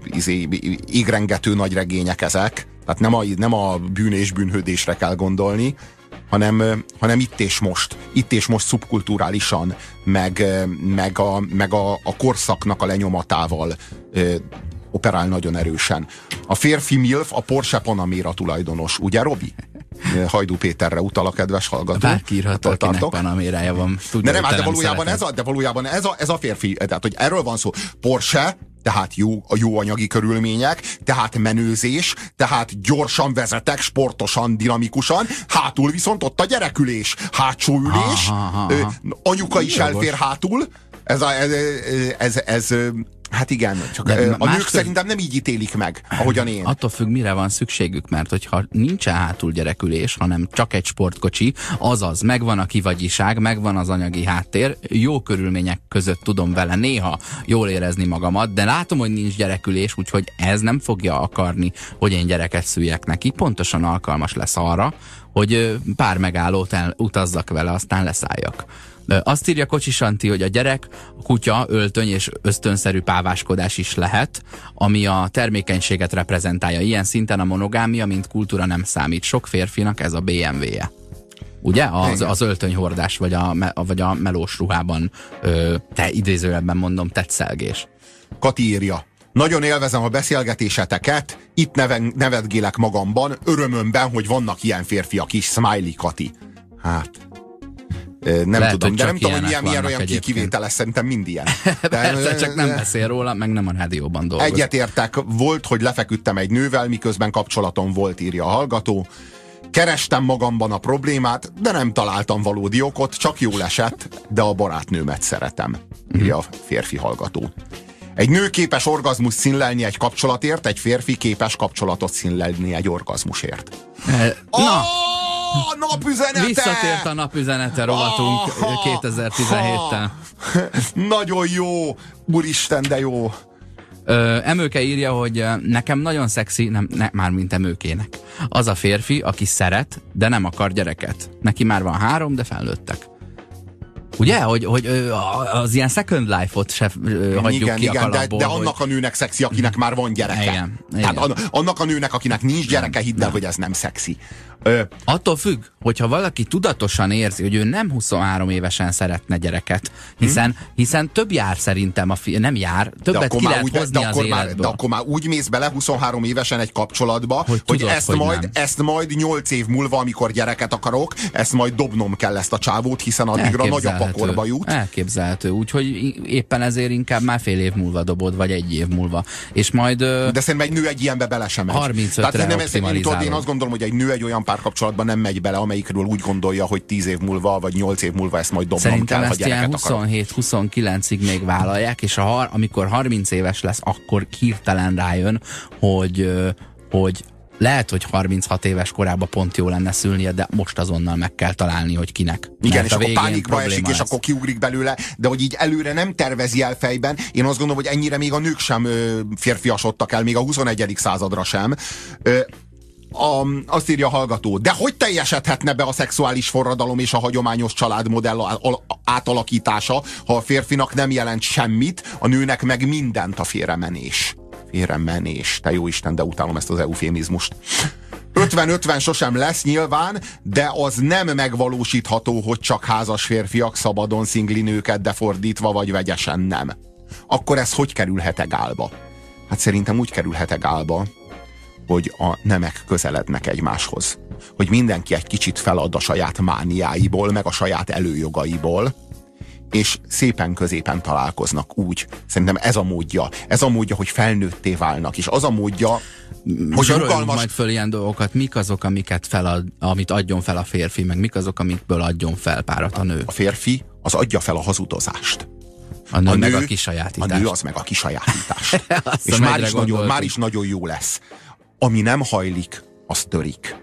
S1: izé, égrengető nagy regények ezek, tehát nem a, nem a bűn és bűnhődésre kell gondolni, hanem, hanem itt és most, itt és most szubkulturálisan, meg, meg, a, meg a, a korszaknak a lenyomatával operál nagyon erősen. A férfi MILF a Porsche Panamera tulajdonos, ugye Robi? Hajdú Péterre utal a kedves hallgató.
S2: Bárki írhat,
S1: Attól
S2: akinek panamérája van. Tudja,
S1: De nem, hát de valójában, ez a, de valójában ez a, ez a férfi, tehát hogy erről van szó. Porsche, tehát jó, a jó anyagi körülmények, tehát menőzés, tehát gyorsan vezetek, sportosan, dinamikusan, hátul viszont ott a gyerekülés, hátsó ülés,
S2: Aha, aha, aha.
S1: anyuka is
S2: Jogos.
S1: elfér hátul, ez, a, ez, ez, ez, ez hát igen, csak
S2: De
S1: a nők
S2: köz-
S1: szerintem nem így ítélik meg, ahogyan én.
S2: Attól függ, mire van szükségük, mert hogyha nincsen hátul gyerekülés, hanem csak egy sportkocsi, azaz megvan a kivagyiság, megvan az anyagi háttér, jó körülmények között tudom vele néha jól érezni magamat, de látom, hogy nincs gyerekülés, úgyhogy ez nem fogja akarni, hogy én gyereket szüljek neki. Pontosan alkalmas lesz arra, hogy pár megállót el, utazzak vele, aztán leszálljak. Azt írja Kocsis Anti, hogy a gyerek, a kutya, öltöny és ösztönszerű páváskodás is lehet, ami a termékenységet reprezentálja. Ilyen szinten a monogámia, mint kultúra nem számít. Sok férfinak ez a BMW-je. Ugye? Az, az öltönyhordás, vagy a, vagy a melós ruhában, ö, te idézőjelben mondom, tetszelgés.
S1: Kati írja. Nagyon élvezem a beszélgetéseteket, itt neven, nevetgélek magamban, örömömben, hogy vannak ilyen férfiak is, smiley Kati. Hát, nem
S2: Lehet,
S1: tudom, de nem tudom, hogy milyen, milyen olyan
S2: egyébként.
S1: kivételes, szerintem mind ilyen. De, (laughs)
S2: Persze, csak nem beszél róla, meg nem a rádióban dolgozik.
S1: Egyetértek, volt, hogy lefeküdtem egy nővel, miközben kapcsolatom volt, írja a hallgató. Kerestem magamban a problémát, de nem találtam valódi okot, csak jól esett, de a barátnőmet szeretem, írja a férfi hallgató. Egy nő képes orgazmus színlelni egy kapcsolatért, egy férfi képes kapcsolatot színlelni egy orgazmusért.
S2: Eh, Na,
S1: Na, napüzenete!
S2: visszatért a napüzenete rovatunk
S1: Aha,
S2: 2017-tel.
S1: Nagyon jó! Úristen, de jó!
S2: Ö, Emőke írja, hogy nekem nagyon szexi, nem, ne, már mint Emőkének. Az a férfi, aki szeret, de nem akar gyereket. Neki már van három, de felnőttek. Ugye, hogy, hogy a- az ilyen second life-ot se hagyjuk
S1: igen,
S2: ki a
S1: igen, de,
S2: kalapból,
S1: de
S2: hogy-
S1: annak a nőnek szexi, akinek már van gyereke.
S2: Igen,
S1: Tehát
S2: igen.
S1: an- annak a nőnek, akinek nincs gyereke, hidd el, hogy ez nem szexi. Ö,
S2: Attól függ, hogyha valaki tudatosan érzi, hogy ő nem 23 évesen szeretne gyereket, hiszen, hiszen több jár szerintem, a fi- nem jár,
S1: de
S2: többet
S1: akkor,
S2: ki
S1: már
S2: lehet
S1: úgy, de,
S2: hozni az
S1: akkor már,
S2: életből.
S1: de akkor már úgy mész bele 23 évesen egy kapcsolatba, hogy,
S2: Hogy
S1: hogy,
S2: tudod,
S1: ezt,
S2: hogy
S1: majd,
S2: nem.
S1: ezt majd 8 év múlva, amikor gyereket akarok, ezt majd dobnom kell ezt a csávót, hiszen addigra nagyapa korba jut.
S2: Elképzelhető, úgyhogy éppen ezért inkább már fél év múlva dobod, vagy egy év múlva. És majd
S1: De szerintem egy nő egy ilyenbe bele sem megy.
S2: 35-re
S1: Tehát nem, tudod, én azt gondolom, hogy egy nő egy olyan párkapcsolatban nem megy bele, amelyikről úgy gondolja, hogy 10 év múlva, vagy 8 év múlva ezt majd dobnom
S2: Szerintem
S1: kell,
S2: ezt ilyen
S1: gyereket akarok.
S2: 27-29-ig még vállalják, és a, har- amikor 30 éves lesz, akkor hirtelen rájön, hogy, hogy lehet, hogy 36 éves korában pont jó lenne szülnie, de most azonnal meg kell találni, hogy kinek.
S1: Igen,
S2: Mert
S1: és
S2: a
S1: akkor pánikba esik,
S2: probléma
S1: és
S2: lesz.
S1: akkor kiugrik belőle, de hogy így előre nem tervezi el fejben. Én azt gondolom, hogy ennyire még a nők sem ö, férfiasodtak el, még a 21. századra sem. Ö, a, azt írja a hallgató, de hogy teljesedhetne be a szexuális forradalom és a hagyományos családmodell átalakítása, ha a férfinak nem jelent semmit, a nőnek meg mindent a félremenés. Félremenés. Te jó Isten, de utálom ezt az eufémizmust. 50-50 sosem lesz nyilván, de az nem megvalósítható, hogy csak házas férfiak szabadon szingli nőket, de fordítva vagy vegyesen nem. Akkor ez hogy kerülhet egálba? Hát szerintem úgy kerülhet egálba, hogy a nemek közelednek egymáshoz. Hogy mindenki egy kicsit felad a saját mániáiból, meg a saját előjogaiból, és szépen középen találkoznak úgy. Szerintem ez a módja. Ez a módja, hogy felnőtté válnak, és az a módja, hogy
S2: Soroljunk
S1: rugalmas,
S2: majd föl ilyen dolgokat, mik azok, amiket felad, amit adjon fel a férfi, meg mik azok, amikből adjon fel párat a nő.
S1: a férfi az adja fel a hazudozást.
S2: A nő, a nő meg a kisajátítás.
S1: A nő az meg a kisajátítás. (laughs) És már is, nagyon, már is nagyon jó lesz. Ami nem hajlik, az törik.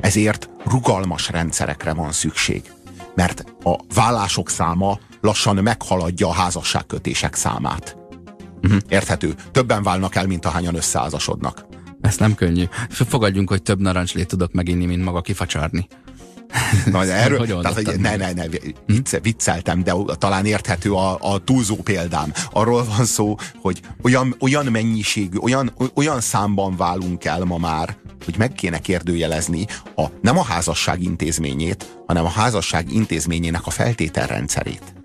S1: Ezért rugalmas rendszerekre van szükség. Mert a vállások száma lassan meghaladja a házasságkötések számát. Uh-huh. Érthető. Többen válnak el, mint ahányan összeházasodnak.
S2: Ez nem könnyű. Fogadjunk, hogy több narancslét tudok meginni, mint maga kifacsarni. (laughs)
S1: Na, de erről, hogy tehát, hogy ne, ne, ne, vicce, vicceltem, de talán érthető a, a túlzó példám. Arról van szó, hogy olyan, olyan mennyiségű, olyan, olyan számban válunk el ma már, hogy meg kéne kérdőjelezni a, nem a házasság intézményét, hanem a házasság intézményének a feltételrendszerét.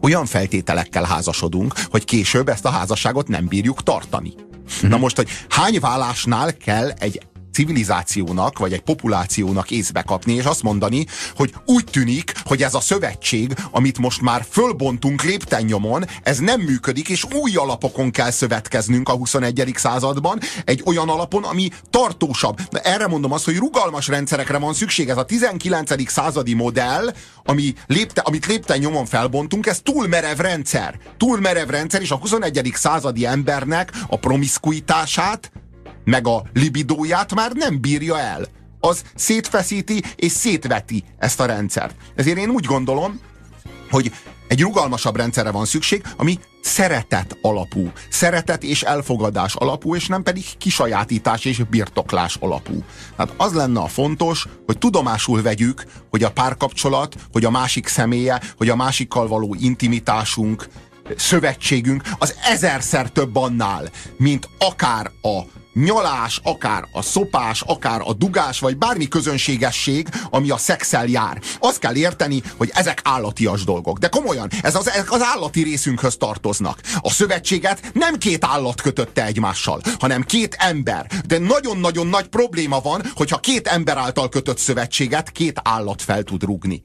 S1: Olyan feltételekkel házasodunk, hogy később ezt a házasságot nem bírjuk tartani. Na most, hogy hány vállásnál kell egy civilizációnak, vagy egy populációnak észbe kapni, és azt mondani, hogy úgy tűnik, hogy ez a szövetség, amit most már fölbontunk léptennyomon, ez nem működik, és új alapokon kell szövetkeznünk a 21. században, egy olyan alapon, ami tartósabb. De erre mondom azt, hogy rugalmas rendszerekre van szükség. Ez a 19. századi modell, ami lépte, amit lépten nyomon felbontunk, ez túl merev rendszer. Túl merev rendszer, és a 21. századi embernek a promiszkuitását, meg a libidóját már nem bírja el. Az szétfeszíti és szétveti ezt a rendszert. Ezért én úgy gondolom, hogy egy rugalmasabb rendszerre van szükség, ami szeretet alapú, szeretet és elfogadás alapú, és nem pedig kisajátítás és birtoklás alapú. Tehát az lenne a fontos, hogy tudomásul vegyük, hogy a párkapcsolat, hogy a másik személye, hogy a másikkal való intimitásunk, szövetségünk az ezerszer több annál, mint akár a nyalás, akár a szopás, akár a dugás, vagy bármi közönségesség, ami a szexel jár. Azt kell érteni, hogy ezek állatias dolgok. De komolyan, ez az, ezek az állati részünkhöz tartoznak. A szövetséget nem két állat kötötte egymással, hanem két ember. De nagyon-nagyon nagy probléma van, hogyha két ember által kötött szövetséget két állat fel tud rúgni.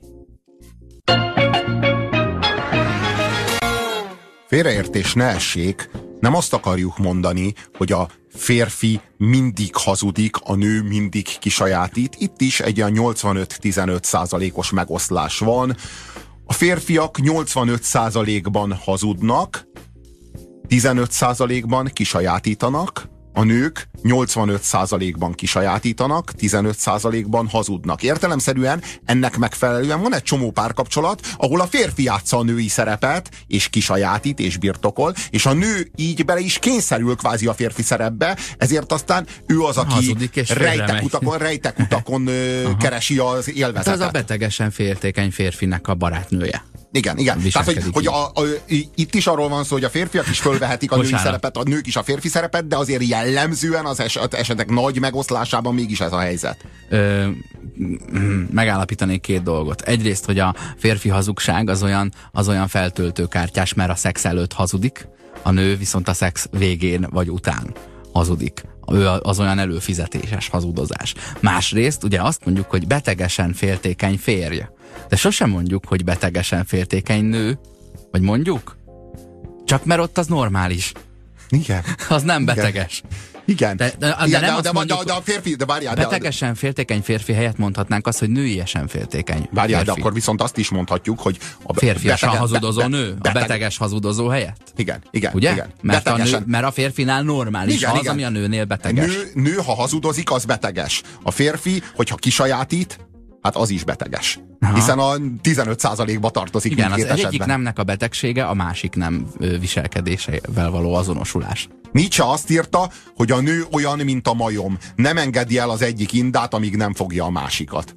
S1: Félreértés ne essék, nem azt akarjuk mondani, hogy a férfi mindig hazudik, a nő mindig kisajátít. Itt is egy olyan 85-15 százalékos megoszlás van. A férfiak 85 százalékban hazudnak, 15 százalékban kisajátítanak, a nők 85%-ban kisajátítanak, 15%-ban hazudnak. Értelemszerűen ennek megfelelően van egy csomó párkapcsolat, ahol a férfi játsza a női szerepet, és kisajátít, és birtokol, és a nő így bele is kényszerül kvázi a férfi szerepbe, ezért aztán ő az, aki Hazudik rejtek utakon, rejtek utakon keresi az élvezetet. Hát
S2: ez a betegesen féltékeny férfinek a barátnője.
S1: Igen, igen. Tehát, hogy, hogy a, a, itt is arról van szó, hogy a férfiak is fölvehetik a női szerepet, a nők is a férfi szerepet, de azért jellemzően az eset, esetek nagy megoszlásában mégis ez a helyzet. Ö,
S2: megállapítanék két dolgot. Egyrészt, hogy a férfi hazugság az olyan, az olyan feltöltő kártyás, mert a szex előtt hazudik, a nő viszont a szex végén vagy után hazudik. Ő az olyan előfizetéses hazudozás. Másrészt ugye azt mondjuk, hogy betegesen féltékeny férj de sosem mondjuk, hogy betegesen féltékeny nő. Vagy mondjuk? Csak mert ott az normális.
S1: Igen. (laughs)
S2: Az nem beteges.
S1: Igen.
S2: De, de, de,
S1: Igen,
S2: nem
S1: de, de, mondjuk, de, a férfi, de várjál.
S2: Betegesen féltékeny férfi helyett mondhatnánk azt, hogy nőiesen féltékeny.
S1: Várjál, de akkor viszont azt is mondhatjuk, hogy
S2: a férfiasan betege, hazudozó be, nő, beteg, a beteges hazudozó helyett.
S1: Igen, igen.
S2: Ugye?
S1: Igen.
S2: Mert, a nő, mert a férfinál normális igen, az, igen. ami a nőnél beteges.
S1: Nő, nő, ha hazudozik, az beteges. A férfi, hogyha kisajátít, hát az is beteges. Aha. Hiszen a 15%-ba tartozik
S2: Igen, az esetben. egyik nemnek a betegsége, a másik nem viselkedésével való azonosulás.
S1: Nietzsche azt írta, hogy a nő olyan, mint a majom. Nem engedi el az egyik indát, amíg nem fogja a másikat.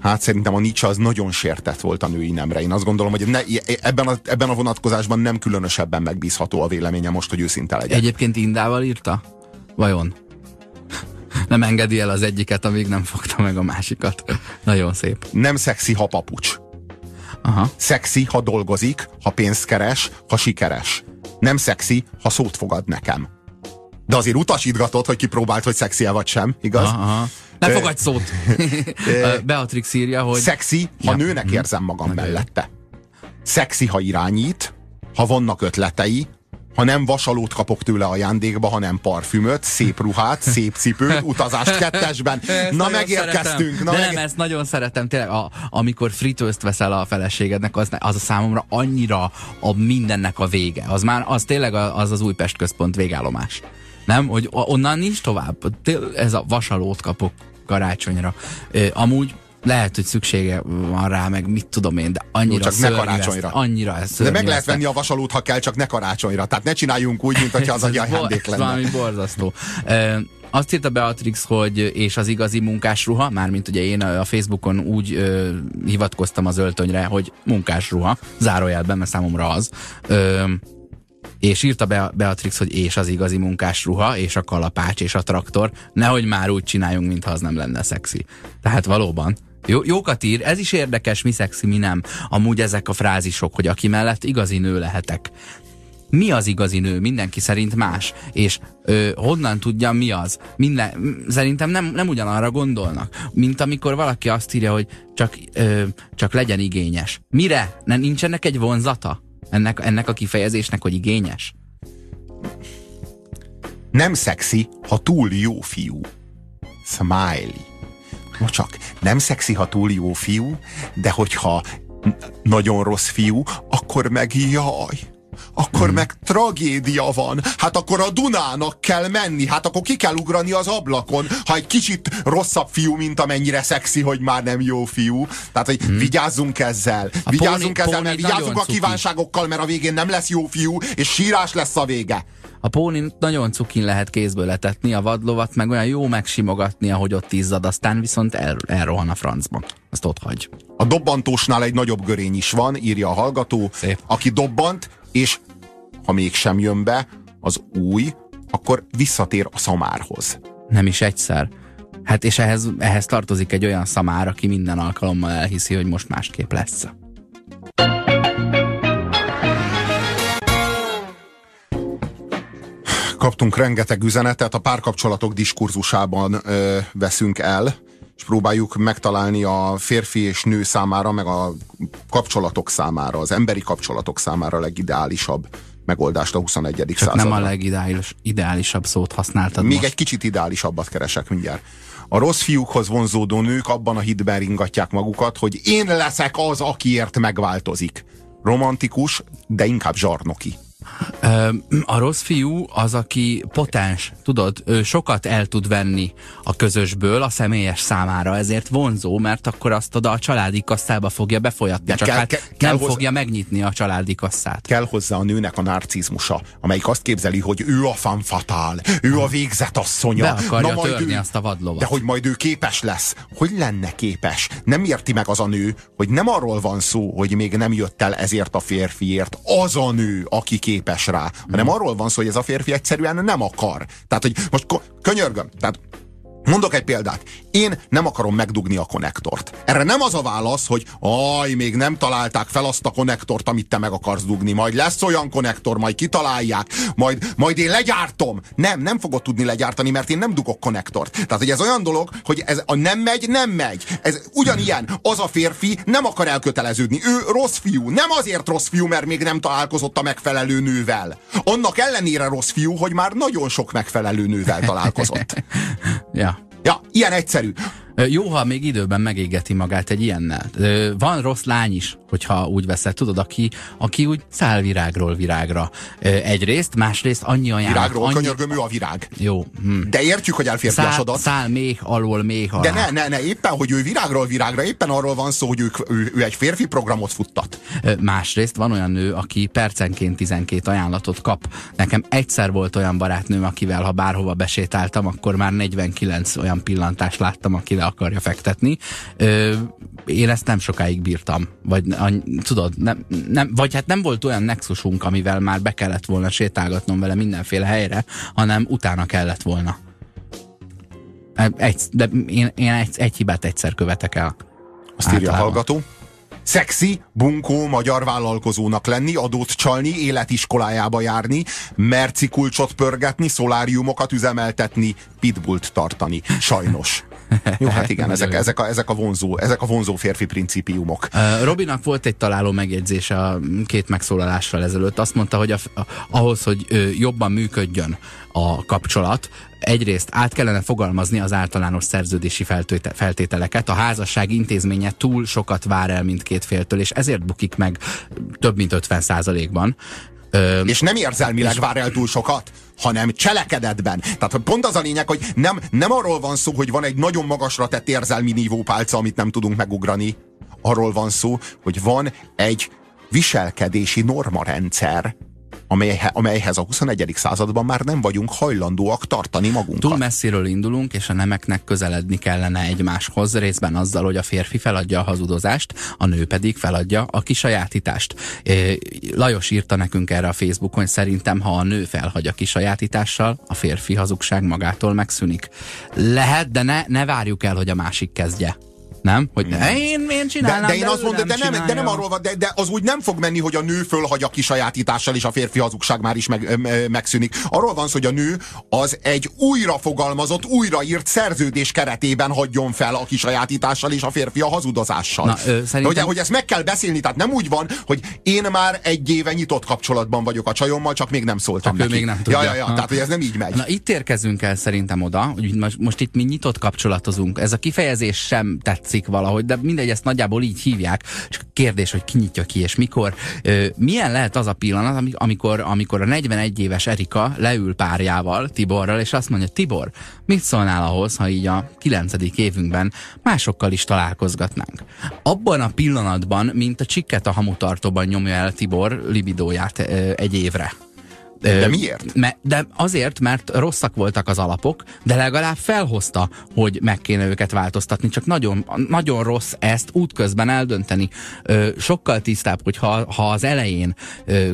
S1: Hát szerintem a Nietzsche az nagyon sértett volt a női nemre. Én azt gondolom, hogy ne, ebben, a, ebben a vonatkozásban nem különösebben megbízható a véleménye most, hogy őszinte legyen.
S2: Egyébként indával írta? Vajon? Nem engedi el az egyiket, amíg nem fogta meg a másikat. Nagyon szép.
S1: Nem szexi, ha papucs. Aha. Szexi, ha dolgozik, ha pénzt keres, ha sikeres. Nem szexi, ha szót fogad nekem. De azért utasítgatod, hogy kipróbált, hogy szexi -e vagy sem, igaz? Aha.
S2: Ne fogadj szót! (laughs) Beatrix írja, hogy...
S1: Szexi, ha ja. nőnek mhm. érzem magam mellette. Szexi, ha irányít, ha vannak ötletei, ha nem vasalót kapok tőle ajándékba, hanem parfümöt, szép ruhát, szép cipőt, utazást kettesben.
S2: Ezt
S1: na megérkeztünk.
S2: Szeretem.
S1: Na
S2: De
S1: meg...
S2: nem, ezt nagyon szeretem. Tényleg, a, amikor fritőzt veszel a feleségednek, az, az a számomra annyira a mindennek a vége. Az már, az tényleg az az Újpest központ végállomás. Nem? Hogy onnan nincs tovább. Ez a vasalót kapok karácsonyra. Amúgy lehet, hogy szüksége van rá, meg mit tudom én, de annyira
S1: Jó, csak ne karácsonyra.
S2: Ezt, annyira ez
S1: De meg lehet venni a vasalót, ha kell, csak ne karácsonyra. Tehát ne csináljunk úgy, mint hogyha az (laughs) egy ajándék lenne.
S2: valami borzasztó. Azt írta Beatrix, hogy és az igazi munkásruha, mármint ugye én a Facebookon úgy ö, hivatkoztam az öltönyre, hogy munkásruha, zárójelben, mert számomra az. Ö, és írta Be Beatrix, hogy és az igazi munkásruha, és a kalapács, és a traktor, nehogy már úgy csináljunk, mintha az nem lenne szexi. Tehát valóban. Jó, jókat ír, ez is érdekes, mi szexi, mi nem. Amúgy ezek a frázisok, hogy aki mellett igazi nő lehetek. Mi az igazi nő? Mindenki szerint más. És ö, honnan tudja, mi az? Minden, szerintem nem, nem ugyanarra gondolnak, mint amikor valaki azt írja, hogy csak, ö, csak legyen igényes. Mire? Nem, nincsenek egy vonzata? Ennek, ennek a kifejezésnek, hogy igényes?
S1: Nem szexi, ha túl jó fiú. Smiley. No csak, nem szexi, ha túl jó fiú, de hogyha nagyon rossz fiú, akkor meg jaj. Akkor hmm. meg tragédia van. Hát akkor a Dunának kell menni. Hát akkor ki kell ugrani az ablakon. Ha egy kicsit rosszabb fiú, mint amennyire szexi, hogy már nem jó fiú. Tehát, hogy hmm. vigyázzunk ezzel. A vigyázzunk
S2: póni,
S1: ezzel, mert vigyázzunk a kívánságokkal, mert a végén nem lesz jó fiú, és sírás lesz a vége.
S2: A pónin nagyon cukin lehet kézből letetni, a vadlovat meg olyan jó megsimogatni, ahogy ott izzad, aztán viszont el, elrohan a francba. Azt ott hagy.
S1: A dobbantósnál egy nagyobb görény is van, írja a hallgató,
S2: Szép.
S1: aki dobbant, és ha mégsem jön be az új, akkor visszatér a szamárhoz.
S2: Nem is egyszer. Hát és ehhez, ehhez tartozik egy olyan szamár, aki minden alkalommal elhiszi, hogy most másképp lesz.
S1: Kaptunk rengeteg üzenetet, a párkapcsolatok diskurzusában ö, veszünk el, és próbáljuk megtalálni a férfi és nő számára, meg a kapcsolatok számára, az emberi kapcsolatok számára legideálisabb megoldást a 21.
S2: Csak
S1: századra.
S2: nem a legideális, ideálisabb szót használtad
S1: Még
S2: most.
S1: egy kicsit ideálisabbat keresek mindjárt. A rossz fiúkhoz vonzódó nők abban a hitben ringatják magukat, hogy én leszek az, akiért megváltozik. Romantikus, de inkább zsarnoki.
S2: A rossz fiú az, aki potens, tudod, ő sokat el tud venni a közösből a személyes számára, ezért vonzó, mert akkor azt oda a családi kasszába fogja befolyatni,
S1: De
S2: csak
S1: kell-
S2: hát
S1: kell-
S2: nem
S1: kell hozzá-
S2: fogja megnyitni a családi kasszát.
S1: Kell hozzá a nőnek a narcizmusa, amelyik azt képzeli, hogy ő a fan fatal, ő a végzett asszonya.
S2: Be akarja
S1: majd
S2: törni
S1: ő,
S2: azt a vadlovat.
S1: De hogy majd ő képes lesz. Hogy lenne képes? Nem érti meg az a nő, hogy nem arról van szó, hogy még nem jött el ezért a férfiért az a nő, aki képes rá, hanem arról van szó, hogy ez a férfi egyszerűen nem akar. Tehát, hogy most könyörgöm, tehát Mondok egy példát. Én nem akarom megdugni a konnektort. Erre nem az a válasz, hogy aj, még nem találták fel azt a konnektort, amit te meg akarsz dugni. Majd lesz olyan konnektor, majd kitalálják, majd, majd én legyártom. Nem, nem fogod tudni legyártani, mert én nem dugok konnektort. Tehát, hogy ez olyan dolog, hogy ez a nem megy, nem megy. Ez ugyanilyen. Az a férfi nem akar elköteleződni. Ő rossz fiú. Nem azért rossz fiú, mert még nem találkozott a megfelelő nővel. Annak ellenére rossz fiú, hogy már nagyon sok megfelelő nővel találkozott. (laughs)
S2: Ja.
S1: Ja, ilyen egyszerű.
S2: Jó, ha még időben megégeti magát egy ilyennel. Van rossz lány is, hogyha úgy veszed, tudod, aki, aki úgy száll virágról virágra. Egyrészt, másrészt annyi ajánlat.
S1: Virágról
S2: annyi...
S1: könyörgöm, ő a virág.
S2: Jó. Hm.
S1: De értjük, hogy
S2: Szál,
S1: elférfiasodott.
S2: szál még alól, még alá.
S1: De ne, ne, ne, éppen, hogy ő virágról virágra, éppen arról van szó, hogy ő, ő, ő egy férfi programot futtat.
S2: Másrészt van olyan nő, aki percenként 12 ajánlatot kap. Nekem egyszer volt olyan barátnőm, akivel ha bárhova besétáltam, akkor már 49 olyan pillantást láttam, aki le akarja fektetni. Ö, Én ezt nem sokáig bírtam. Vagy tudod, nem, nem, vagy hát nem volt olyan nexusunk, amivel már be kellett volna sétálgatnom vele mindenféle helyre, hanem utána kellett volna. Egy, de én, én egy, egy hibát egyszer követek el.
S1: Azt írja a hallgató. Szexi, bunkó magyar vállalkozónak lenni, adót csalni, életiskolájába járni, merci kulcsot pörgetni, szoláriumokat üzemeltetni, pitbullt tartani. Sajnos. Jó, hát igen, ezek, ezek, a, ezek, a vonzó, ezek a vonzó férfi principiumok.
S2: Uh, Robinak volt egy találó megjegyzése a két megszólalással ezelőtt. Azt mondta, hogy a, a, ahhoz, hogy ö, jobban működjön a kapcsolat, egyrészt át kellene fogalmazni az általános szerződési feltételeket. A házasság intézménye túl sokat vár el mindkét féltől, és ezért bukik meg több mint 50 százalékban.
S1: Ö, és nem érzelmileg és... vár el túl sokat, hanem cselekedetben. Tehát pont az a lényeg, hogy nem, nem arról van szó, hogy van egy nagyon magasra tett érzelmi nívópálca, amit nem tudunk megugrani. Arról van szó, hogy van egy viselkedési normarendszer, amely, amelyhez a 21. században már nem vagyunk hajlandóak tartani magunkat.
S2: Túl messziről indulunk, és a nemeknek közeledni kellene egymáshoz, részben azzal, hogy a férfi feladja a hazudozást, a nő pedig feladja a kisajátítást. Lajos írta nekünk erre a Facebookon, hogy szerintem, ha a nő felhagy a kisajátítással, a férfi hazugság magától megszűnik. Lehet, de ne, ne várjuk el, hogy a másik kezdje. Nem? Hogy ne, én, én csinálnám,
S1: de, de, én de azt mondom, de nem, de nem arról van, de, de az úgy nem fog menni, hogy a nő fölhagy a kisajátítással, és a férfi hazugság már is meg, megszűnik. Arról van szó, hogy a nő az egy újra fogalmazott, újraírt szerződés keretében hagyjon fel a kisajátítással, és a férfi a hazudozással. Na, ö, szerintem... hogy, hogy ezt meg kell beszélni, tehát nem úgy van, hogy én már egy éve nyitott kapcsolatban vagyok a csajommal, csak még nem szóltam csak neki.
S2: Ő még nem tudja.
S1: Ja, ja, ja, tehát hogy ez nem így megy.
S2: Na itt érkezünk el szerintem oda, hogy most, most itt mi nyitott kapcsolatozunk. Ez a kifejezés sem tetszik tetszik valahogy, de mindegy, ezt nagyjából így hívják. És kérdés, hogy ki nyitja ki és mikor. Milyen lehet az a pillanat, amikor, amikor a 41 éves Erika leül párjával, Tiborral, és azt mondja, Tibor, mit szólnál ahhoz, ha így a 9. évünkben másokkal is találkozgatnánk? Abban a pillanatban, mint a csikket a hamutartóban nyomja el Tibor libidóját egy évre.
S1: De miért?
S2: Me, de azért, mert rosszak voltak az alapok, de legalább felhozta, hogy meg kéne őket változtatni, csak nagyon, nagyon rossz ezt útközben eldönteni. Sokkal tisztább, hogy ha, ha az elején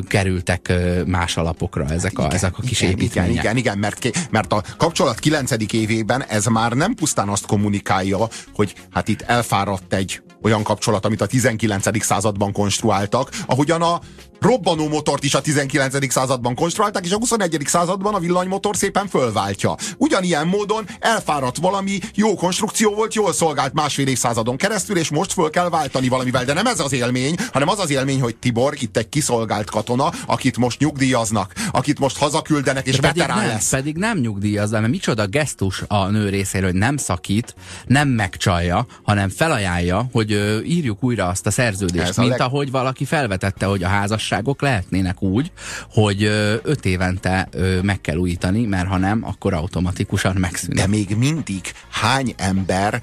S2: kerültek más alapokra ezek a, igen, ezek a kis
S1: igen,
S2: építmények.
S1: Igen, igen, igen mert, mert a kapcsolat 9. évében ez már nem pusztán azt kommunikálja, hogy hát itt elfáradt egy olyan kapcsolat, amit a 19. században konstruáltak, ahogyan a robbanó motort is a 19. században konstruálták, és a 21. században a villanymotor szépen fölváltja. Ugyanilyen módon elfáradt valami, jó konstrukció volt, jól szolgált másfél évszázadon keresztül, és most föl kell váltani valamivel. De nem ez az élmény, hanem az az élmény, hogy Tibor itt egy kiszolgált katona, akit most nyugdíjaznak, akit most hazaküldenek, és veterán
S2: nem,
S1: lesz.
S2: Pedig nem nyugdíjaz, mert micsoda gesztus a nő részéről, hogy nem szakít, nem megcsalja, hanem felajánlja, hogy írjuk újra azt a szerződést, ez mint a leg... ahogy valaki felvetette, hogy a házasság házasságok lehetnének úgy, hogy öt évente meg kell újítani, mert ha nem, akkor automatikusan megszűnik.
S1: De még mindig hány ember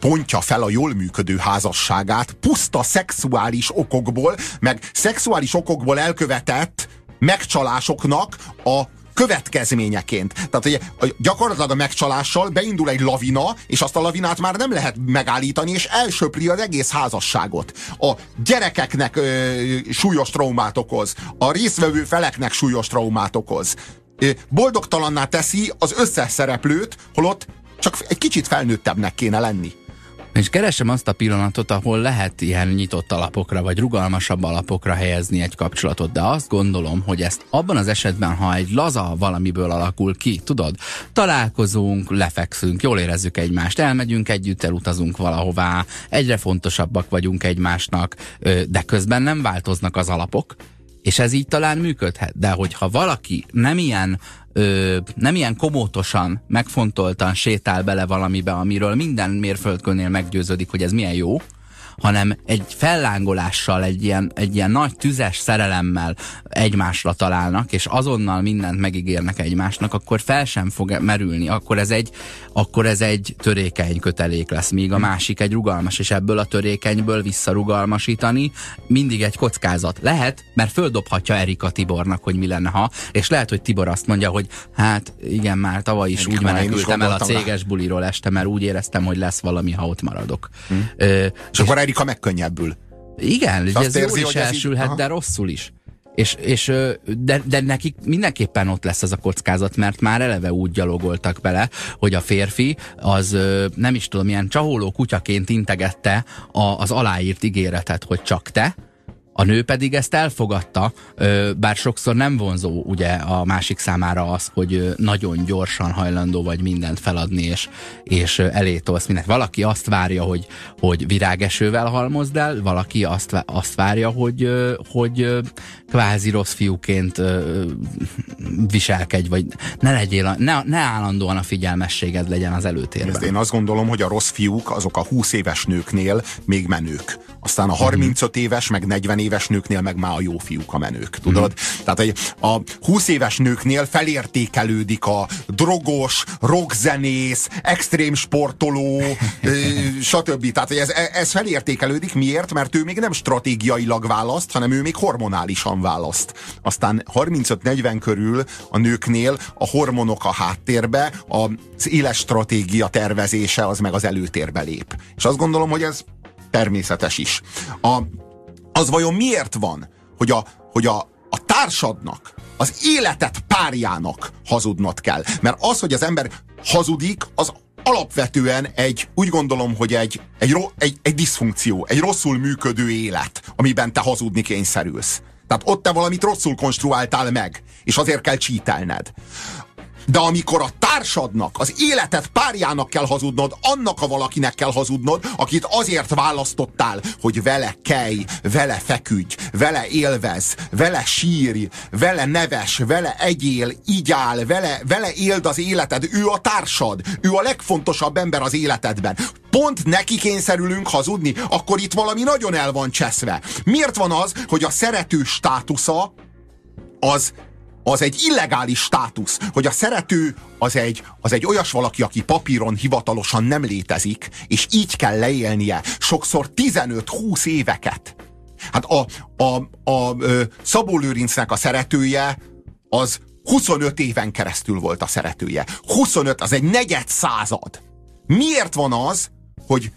S1: bontja fel a jól működő házasságát puszta szexuális okokból, meg szexuális okokból elkövetett megcsalásoknak a következményeként. Tehát ugye, gyakorlatilag a megcsalással beindul egy lavina, és azt a lavinát már nem lehet megállítani, és elsöpri az egész házasságot. A gyerekeknek ö, súlyos traumát okoz, a résztvevő feleknek súlyos traumát okoz. Boldogtalanná teszi az összes szereplőt, holott csak egy kicsit felnőttebbnek kéne lenni.
S2: És keresem azt a pillanatot, ahol lehet ilyen nyitott alapokra, vagy rugalmasabb alapokra helyezni egy kapcsolatot, de azt gondolom, hogy ezt abban az esetben, ha egy laza valamiből alakul ki, tudod, találkozunk, lefekszünk, jól érezzük egymást, elmegyünk együtt, elutazunk valahová, egyre fontosabbak vagyunk egymásnak, de közben nem változnak az alapok, és ez így talán működhet. De hogyha valaki nem ilyen ö, nem ilyen komótosan, megfontoltan sétál bele valamibe, amiről minden mérföldkönnél meggyőződik, hogy ez milyen jó, hanem egy fellángolással, egy ilyen, egy ilyen nagy tüzes szerelemmel egymásra találnak, és azonnal mindent megígérnek egymásnak, akkor fel sem fog merülni, akkor ez egy, akkor ez egy törékeny kötelék lesz, míg a másik egy rugalmas, és ebből a törékenyből visszarugalmasítani mindig egy kockázat. Lehet, mert földobhatja Erika Tibornak, hogy mi lenne, ha, és lehet, hogy Tibor azt mondja, hogy hát igen, már tavaly is igen, úgy menekültem el a céges rá. buliról este, mert úgy éreztem, hogy lesz valami, ha ott maradok. Hm.
S1: Ö, és, és akkor Erika megkönnyebbül.
S2: Igen, ez érzi, jól is elsülhet, így, de rosszul is. És, és de, de nekik mindenképpen ott lesz ez a kockázat, mert már eleve úgy gyalogoltak bele, hogy a férfi az nem is tudom, milyen csaholó kutyaként integette a, az aláírt ígéretet, hogy csak te, A nő pedig ezt elfogadta, bár sokszor nem vonzó ugye a másik számára az, hogy nagyon gyorsan hajlandó vagy mindent feladni, és, és elé tolsz mindent. Valaki azt várja, hogy, hogy virágesővel halmozd el, valaki azt, azt várja, hogy, hogy kvázi rossz fiúként viselkedj, vagy ne legyél, ne, ne állandóan a figyelmességed legyen az előtérben. Ezt
S1: én azt gondolom, hogy a rossz fiúk azok a 20 éves nőknél még menők. Aztán a 35 mhm. éves, meg 40 éves nőknél meg már a jó fiúk a menők, tudod? Mm. Tehát a 20 éves nőknél felértékelődik a drogos, rockzenész, extrém sportoló, stb. Tehát ez, ez felértékelődik. Miért? Mert ő még nem stratégiailag választ, hanem ő még hormonálisan választ. Aztán 35-40 körül a nőknél a hormonok a háttérbe, az éles stratégia tervezése az meg az előtérbe lép. És azt gondolom, hogy ez természetes is. A, az vajon miért van, hogy a, hogy a, a társadnak, az életet párjának hazudnod kell? Mert az, hogy az ember hazudik, az alapvetően egy, úgy gondolom, hogy egy, egy, egy, egy diszfunkció, egy rosszul működő élet, amiben te hazudni kényszerülsz. Tehát ott te valamit rosszul konstruáltál meg, és azért kell csítelned. De amikor a társadnak, az életed párjának kell hazudnod, annak a valakinek kell hazudnod, akit azért választottál, hogy vele kelj, vele feküdj, vele élvez, vele sírj, vele neves, vele egyél, áll, vele, vele éld az életed. Ő a társad, ő a legfontosabb ember az életedben pont neki kényszerülünk hazudni, akkor itt valami nagyon el van cseszve. Miért van az, hogy a szerető státusza az az egy illegális státusz, hogy a szerető az egy, az egy olyas valaki, aki papíron hivatalosan nem létezik, és így kell leélnie sokszor 15-20 éveket. Hát a, a, a, a Szabó Lőrincnek a szeretője az 25 éven keresztül volt a szeretője. 25, az egy negyed század. Miért van az, hogy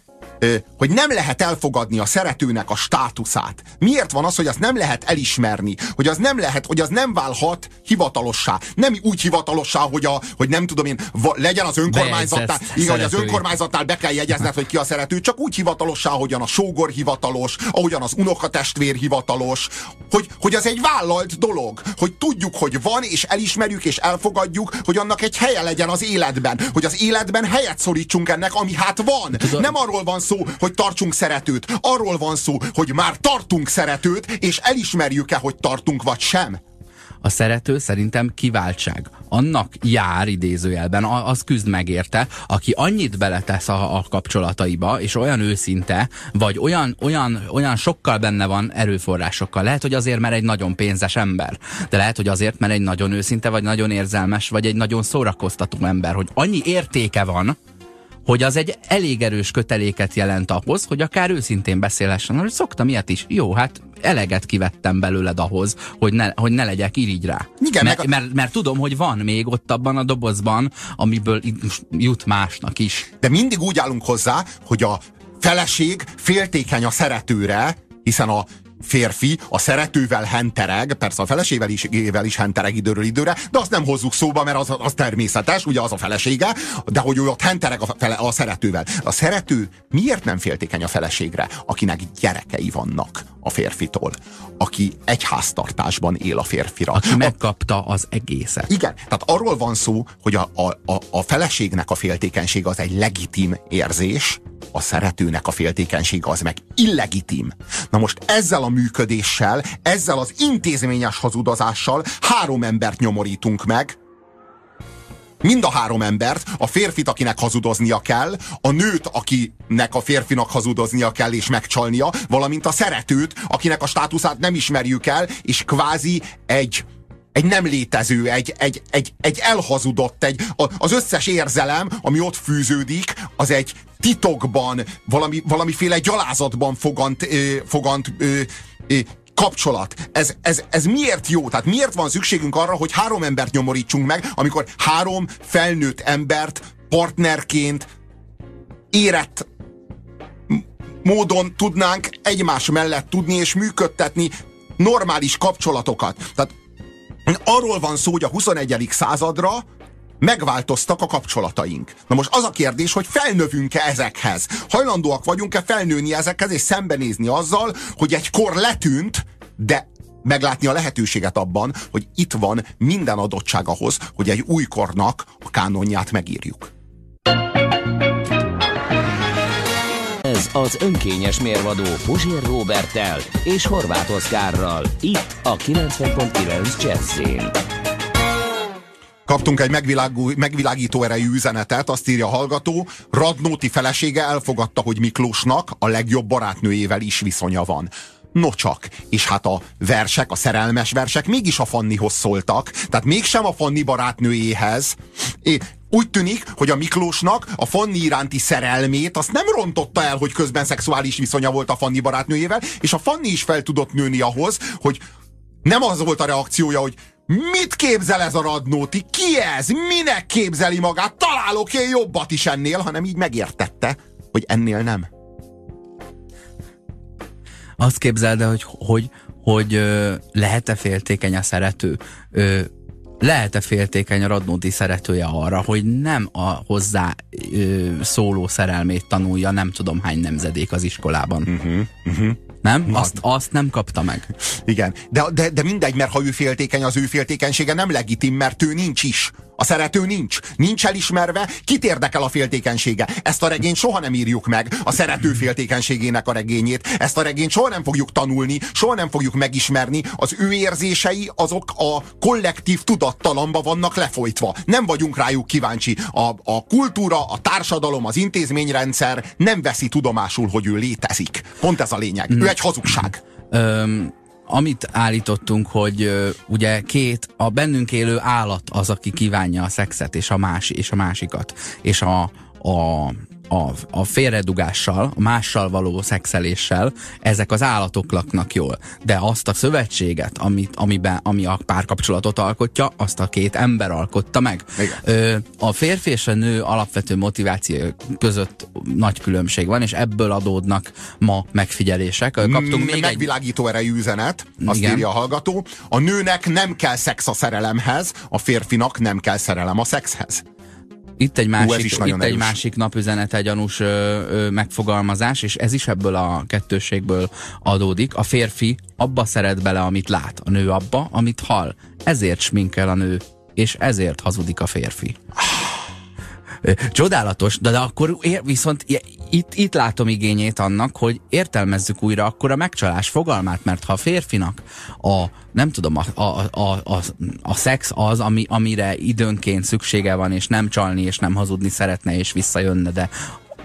S1: hogy nem lehet elfogadni a szeretőnek a státuszát. Miért van az, hogy azt nem lehet elismerni, hogy az nem lehet, hogy az nem válhat hivatalossá. Nem úgy hivatalossá, hogy, a, hogy nem tudom én, legyen az önkormányzatnál, igen, hogy az önkormányzatnál be kell jegyezned, hogy ki a szerető, csak úgy hivatalossá, ahogyan a sógor hivatalos, ahogyan az unokatestvér hivatalos, hogy, hogy az egy vállalt dolog, hogy tudjuk, hogy van, és elismerjük, és elfogadjuk, hogy annak egy helye legyen az életben, hogy az életben helyet szorítsunk ennek, ami hát van. Tudom. Nem arról van szó, hogy tartsunk szeretőt. Arról van szó, hogy már tartunk szeretőt, és elismerjük-e, hogy tartunk, vagy sem.
S2: A szerető szerintem kiváltság. Annak jár idézőjelben, az küzd megérte, aki annyit beletesz a, a kapcsolataiba, és olyan őszinte, vagy olyan, olyan, olyan sokkal benne van erőforrásokkal. Lehet, hogy azért, mert egy nagyon pénzes ember, de lehet, hogy azért, mert egy nagyon őszinte, vagy nagyon érzelmes, vagy egy nagyon szórakoztató ember, hogy annyi értéke van, hogy az egy elég erős köteléket jelent ahhoz, hogy akár őszintén beszélhessen, hogy szoktam ilyet is. Jó, hát eleget kivettem belőled ahhoz, hogy ne, hogy ne legyek irigy rá. Igen, mert, a... mert, mert tudom, hogy van még ott abban a dobozban, amiből jut másnak is.
S1: De mindig úgy állunk hozzá, hogy a feleség féltékeny a szeretőre, hiszen a férfi a szeretővel hentereg, persze a felesével is, is hentereg időről időre, de azt nem hozzuk szóba, mert az, az természetes, ugye az a felesége, de hogy ő ott hentereg a, fele, a szeretővel. A szerető miért nem féltékeny a feleségre, akinek gyerekei vannak a férfitól, aki egy háztartásban él a férfira.
S2: Aki megkapta az egészet.
S1: Igen, tehát arról van szó, hogy a, a, a, a feleségnek a féltékenység az egy legitim érzés, a szeretőnek a féltékenysége az meg illegitim. Na most ezzel a működéssel, ezzel az intézményes hazudozással három embert nyomorítunk meg, mind a három embert, a férfit, akinek hazudoznia kell, a nőt, akinek a férfinak hazudoznia kell és megcsalnia, valamint a szeretőt, akinek a státuszát nem ismerjük el, és kvázi egy egy nem létező, egy, egy, egy, egy elhazudott, egy, az összes érzelem, ami ott fűződik, az egy titokban, valami, valamiféle gyalázatban fogant, ö, fogant ö, ö, kapcsolat. Ez, ez, ez miért jó? Tehát miért van szükségünk arra, hogy három embert nyomorítsunk meg, amikor három felnőtt embert partnerként érett módon tudnánk egymás mellett tudni és működtetni normális kapcsolatokat. Tehát arról van szó, hogy a 21. századra megváltoztak a kapcsolataink. Na most az a kérdés, hogy felnövünk-e ezekhez? Hajlandóak vagyunk-e felnőni ezekhez, és szembenézni azzal, hogy egy kor letűnt, de meglátni a lehetőséget abban, hogy itt van minden adottság ahhoz, hogy egy új kornak a kánonját megírjuk.
S3: Az önkényes mérvadó Puzsér Robertel és Horváth Oszkárral. Itt a 90.9 Jazzin.
S1: Kaptunk egy megvilágító erejű üzenetet, azt írja a hallgató, Radnóti felesége elfogadta, hogy Miklósnak a legjobb barátnőjével is viszonya van. Nocsak. És hát a versek, a szerelmes versek mégis a Fannihoz szóltak, tehát mégsem a Fanni barátnőjéhez. Úgy tűnik, hogy a Miklósnak a Fanni iránti szerelmét azt nem rontotta el, hogy közben szexuális viszonya volt a Fanni barátnőjével, és a Fanni is fel tudott nőni ahhoz, hogy nem az volt a reakciója, hogy Mit képzel ez a Radnóti? Ki ez? Minek képzeli magát? Találok én jobbat is ennél, hanem így megértette, hogy ennél nem.
S2: Azt képzeld el, hogy, hogy, hogy lehet-e féltékeny a szerető? Lehet-e féltékeny a Radnóti szeretője arra, hogy nem a hozzá ö, szóló szerelmét tanulja nem tudom hány nemzedék az iskolában? Uh-huh, uh-huh. Nem? Azt, azt nem kapta meg.
S1: Igen, de, de, de mindegy, mert ha ő féltékeny, az ő féltékenysége nem legitim, mert ő nincs is. A szerető nincs. Nincs elismerve, kit érdekel a féltékenysége. Ezt a regényt soha nem írjuk meg, a szerető féltékenységének a regényét. Ezt a regényt soha nem fogjuk tanulni, soha nem fogjuk megismerni. Az ő érzései azok a kollektív tudattalamba vannak lefolytva. Nem vagyunk rájuk kíváncsi. A, a kultúra, a társadalom, az intézményrendszer nem veszi tudomásul, hogy ő létezik. Pont ez a lényeg. Ő egy hazugság.
S2: Öm, amit állítottunk, hogy ugye két, a bennünk élő állat az, aki kívánja a szexet, és a, más, és a másikat. És a, a a, a félredugással, a mással való szexeléssel ezek az állatok laknak jól. De azt a szövetséget, amit, amiben, ami a párkapcsolatot alkotja, azt a két ember alkotta meg. Ö, a férfi és a nő alapvető motiváció között nagy különbség van, és ebből adódnak ma megfigyelések.
S1: Kaptunk még Megvilágító egy... erejű üzenet, azt Igen. írja a hallgató. A nőnek nem kell szex a szerelemhez, a férfinak nem kell szerelem a szexhez.
S2: Itt egy másik, Hú, itt egy másik napüzenete gyanús ö, ö, megfogalmazás, és ez is ebből a kettőségből adódik. A férfi abba szeret bele, amit lát, a nő abba, amit hall. Ezért sminkel a nő, és ezért hazudik a férfi. Csodálatos, de, de akkor ér, viszont itt, itt látom igényét annak, hogy értelmezzük újra akkor a megcsalás fogalmát, mert ha a férfinak a, nem tudom, a, a, a, a, a szex az, ami, amire időnként szüksége van, és nem csalni, és nem hazudni szeretne, és visszajönne, de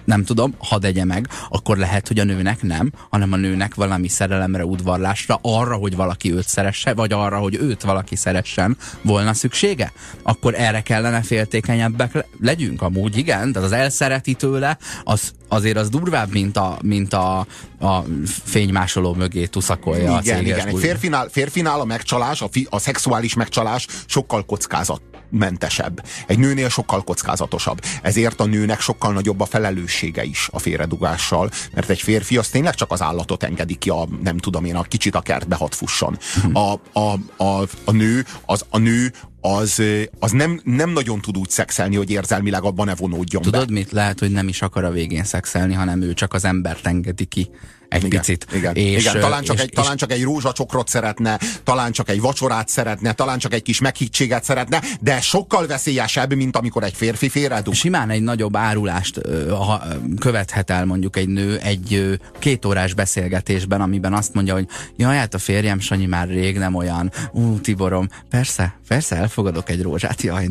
S2: nem tudom, ha degye meg, akkor lehet, hogy a nőnek nem, hanem a nőnek valami szerelemre, udvarlásra, arra, hogy valaki őt szeresse, vagy arra, hogy őt valaki szeressen, volna szüksége? Akkor erre kellene féltékenyebbek legyünk amúgy, igen, tehát az elszereti tőle, az, azért az durvább, mint a, mint a, a fénymásoló mögé tuszakolja
S1: igen,
S2: a
S1: Igen, egy férfinál, férfinál a megcsalás, a, fi, a szexuális megcsalás sokkal kockázat mentesebb. Egy nőnél sokkal kockázatosabb. Ezért a nőnek sokkal nagyobb a felelőssége is a félredugással, mert egy férfi az tényleg csak az állatot engedi ki a, nem tudom én, a kicsit a kertbe hat fusson. Mhm. A, a, a, a nő, az a nő az, az nem, nem nagyon tud úgy szexelni, hogy érzelmileg abban ne vonódjon
S2: Tudod
S1: be.
S2: mit? Lehet, hogy nem is akar a végén szexelni, hanem ő csak az embert engedi ki egy
S1: igen,
S2: picit.
S1: Igen, és, igen. Talán, csak és, egy, és, talán csak egy rózsacsokrot szeretne, talán csak egy vacsorát szeretne, talán csak egy kis meghittséget szeretne, de sokkal veszélyesebb, mint amikor egy férfi félredug.
S2: Simán egy nagyobb árulást ha, követhet el mondjuk egy nő egy két órás beszélgetésben, amiben azt mondja, hogy jaj, hát a férjem Sanyi már rég nem olyan. Ú, Tiborom, persze, persze elfogadok egy rózsát, jaj.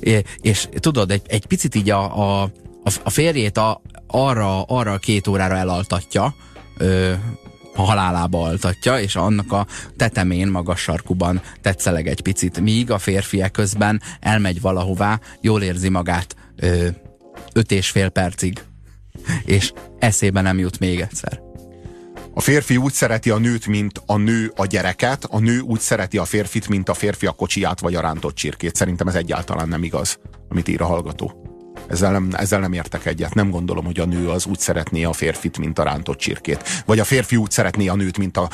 S2: És, és tudod, egy, egy picit így a, a a férjét a, arra, arra két órára elaltatja, ö, a halálába altatja, és annak a tetemén, magas sarkuban tetszeleg egy picit, míg a férfiek közben elmegy valahová, jól érzi magát ö, öt és fél percig, és eszébe nem jut még egyszer.
S1: A férfi úgy szereti a nőt, mint a nő a gyereket, a nő úgy szereti a férfit, mint a férfi a kocsiját vagy a rántott csirkét. Szerintem ez egyáltalán nem igaz, amit ír a hallgató. Ezzel nem, ezzel nem értek egyet. Nem gondolom, hogy a nő az úgy szeretné a férfit, mint a rántott csirkét. Vagy a férfi úgy szeretné a nőt, mint a,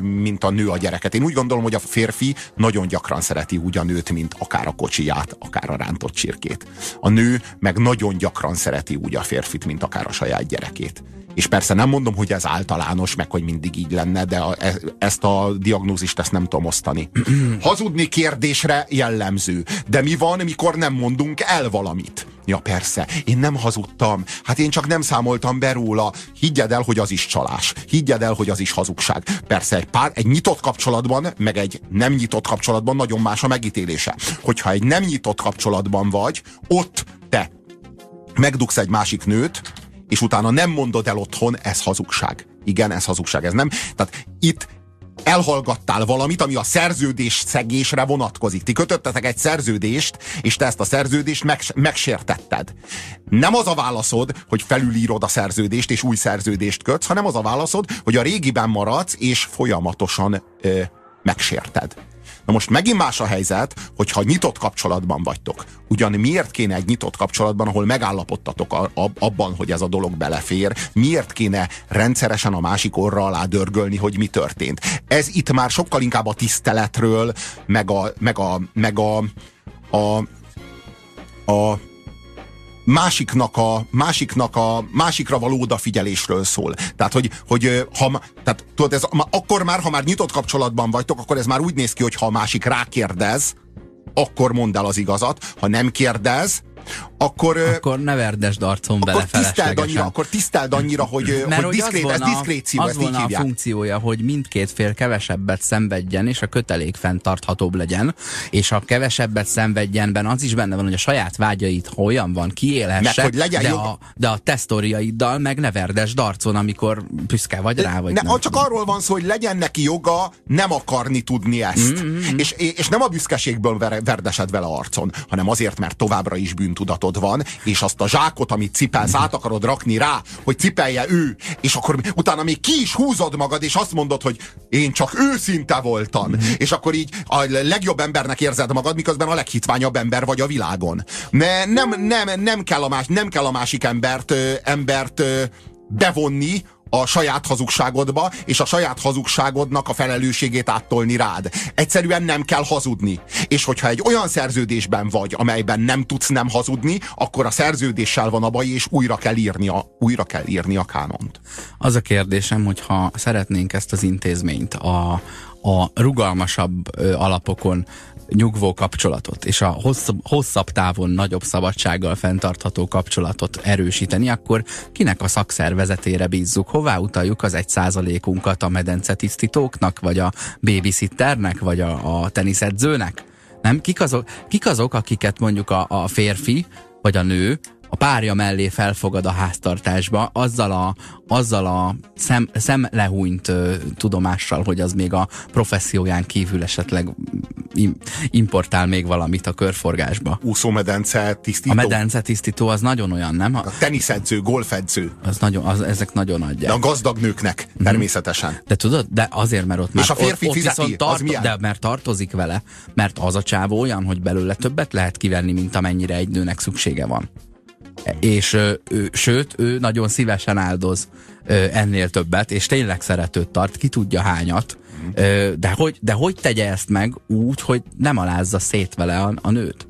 S1: mint a nő a gyereket. Én úgy gondolom, hogy a férfi nagyon gyakran szereti úgy a nőt, mint akár a kocsiját, akár a rántott csirkét. A nő meg nagyon gyakran szereti úgy a férfit, mint akár a saját gyerekét. És persze nem mondom, hogy ez általános, meg hogy mindig így lenne, de a, e, ezt a diagnózist ezt nem tudom osztani. (clears throat) Hazudni kérdésre jellemző. De mi van, mikor nem mondunk el valamit? Ja persze, én nem hazudtam. Hát én csak nem számoltam be róla. Higgyed el, hogy az is csalás. Higgyed el, hogy az is hazugság. Persze egy, pár, egy nyitott kapcsolatban, meg egy nem nyitott kapcsolatban nagyon más a megítélése. Hogyha egy nem nyitott kapcsolatban vagy, ott te megdugsz egy másik nőt, és utána nem mondod el otthon, ez hazugság. Igen, ez hazugság. Ez nem. Tehát itt elhallgattál valamit, ami a szerződés szegésre vonatkozik. Ti kötöttetek egy szerződést, és te ezt a szerződést meg, megsértetted. Nem az a válaszod, hogy felülírod a szerződést, és új szerződést kötsz, hanem az a válaszod, hogy a régiben maradsz, és folyamatosan ö, megsérted. Na most megint más a helyzet, hogyha nyitott kapcsolatban vagytok. Ugyan miért kéne egy nyitott kapcsolatban, ahol megállapodtatok a, a, abban, hogy ez a dolog belefér, miért kéne rendszeresen a másik orra alá dörgölni, hogy mi történt? Ez itt már sokkal inkább a tiszteletről, meg a, meg a, meg a, a, a másiknak a, másiknak a, másikra való odafigyelésről szól. Tehát, hogy, hogy ha, tehát, tudod, ez, akkor már, ha már nyitott kapcsolatban vagytok, akkor ez már úgy néz ki, hogy ha a másik rákérdez, akkor mondd el az igazat. Ha nem kérdez, akkor...
S2: Akkor ne verdesd arcon bele
S1: tiszteld annyira, Akkor tiszteld annyira, hogy,
S2: Mert
S1: hogy diszkrét,
S2: az
S1: ez diszkréció,
S2: az volna a funkciója, hogy mindkét fél kevesebbet szenvedjen, és a kötelék fenntarthatóbb legyen, és a kevesebbet szenvedjenben az is benne van, hogy a saját vágyait olyan van, kiélhesse,
S1: hogy legyen
S2: de,
S1: jog...
S2: a, de a tesztoriaiddal meg ne verdesd arcon, amikor büszke vagy rá, vagy
S1: ne,
S2: nem.
S1: Csak arról van szó, hogy legyen neki joga nem akarni tudni ezt. Mm-hmm. És, és nem a büszkeségből verdesed vele arcon, hanem azért, mert továbbra is bűn bűntudatod van, és azt a zsákot, amit cipelsz, át akarod rakni rá, hogy cipelje ő, és akkor utána még ki is húzod magad, és azt mondod, hogy én csak őszinte voltam, mm-hmm. és akkor így a legjobb embernek érzed magad, miközben a leghitványabb ember vagy a világon. Ne, nem, nem, nem, kell a más, nem kell a másik embert, embert bevonni a saját hazugságodba, és a saját hazugságodnak a felelősségét áttolni rád. Egyszerűen nem kell hazudni. És hogyha egy olyan szerződésben vagy, amelyben nem tudsz nem hazudni, akkor a szerződéssel van a baj, és újra kell írni a, újra kell írni a kánont.
S2: Az a kérdésem, hogyha szeretnénk ezt az intézményt a, a rugalmasabb alapokon nyugvó kapcsolatot, és a hosszabb, hosszabb távon nagyobb szabadsággal fenntartható kapcsolatot erősíteni, akkor kinek a szakszervezetére bízzuk? Hová utaljuk az egy százalékunkat a medencetisztítóknak, vagy a babysitternek, vagy a, a teniszedzőnek? Nem? Kik azok, kik azok, akiket mondjuk a, a férfi, vagy a nő a párja mellé felfogad a háztartásba, azzal a, azzal a szem, szemlehúnyt ö, tudomással, hogy az még a professzióján kívül esetleg im, importál még valamit a körforgásba.
S1: Úszómedence tisztító.
S2: A medence tisztító az nagyon olyan, nem? A,
S1: a teniszedző, golfedző.
S2: Az nagyon, az, ezek nagyon adják.
S1: De a gazdag nőknek, mm-hmm. természetesen.
S2: De tudod, de azért, mert ott már...
S1: És a férfi
S2: ott,
S1: fizeti,
S2: ott tart,
S1: az
S2: De mert tartozik vele, mert az a csávó olyan, hogy belőle többet lehet kivenni, mint amennyire egy nőnek szüksége van és ő, sőt, ő nagyon szívesen áldoz ennél többet, és tényleg szeretőt tart, ki tudja hányat, de hogy, de hogy tegye ezt meg úgy, hogy nem alázza szét vele a, a nőt?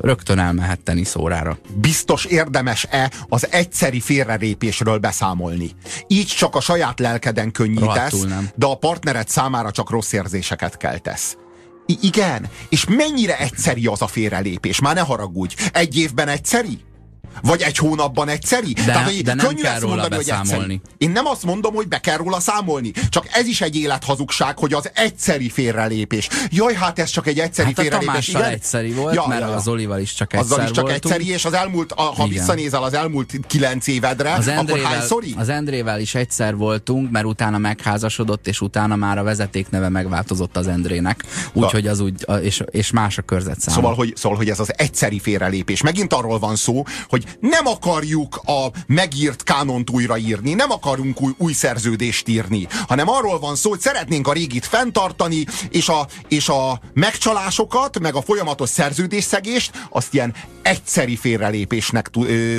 S2: Rögtön elmehet teniszórára.
S1: Biztos érdemes-e az egyszeri félrerépésről beszámolni? Így csak a saját lelkeden könnyítesz, de a partnered számára csak rossz érzéseket keltesz. Igen, és mennyire egyszeri az a félrelépés? Már ne haragudj. Egy évben egyszeri? Vagy egy hónapban egyszeri?
S2: De, Tehát, hogy de nem könnyű kell róla mondani, beszámolni.
S1: Hogy Én nem azt mondom, hogy be kell róla számolni. Csak ez is egy élethazugság, hogy az egyszeri félrelépés. Jaj, hát ez csak egy egyszeri hát félrelépés.
S2: Igen? egyszeri volt, ja, mert ja, ja. az Olival is csak egyszer Azzal is csak voltunk. egyszeri,
S1: és az elmúlt, a, ha Igen. visszanézel az elmúlt kilenc évedre, az Endrével, akkor hányszori?
S2: Az Endrével is egyszer voltunk, mert utána megházasodott, és utána már a vezetékneve megváltozott az Endrének. Úgyhogy az úgy, és, és más a körzet
S1: Szóval hogy, szóval, hogy ez az egyszeri félrelépés. Megint arról van szó, hogy hogy nem akarjuk a megírt kánont újraírni, nem akarunk új, új szerződést írni, hanem arról van szó, hogy szeretnénk a régit fenntartani, és a, és a megcsalásokat, meg a folyamatos szerződésszegést, azt ilyen egyszeri félrelépésnek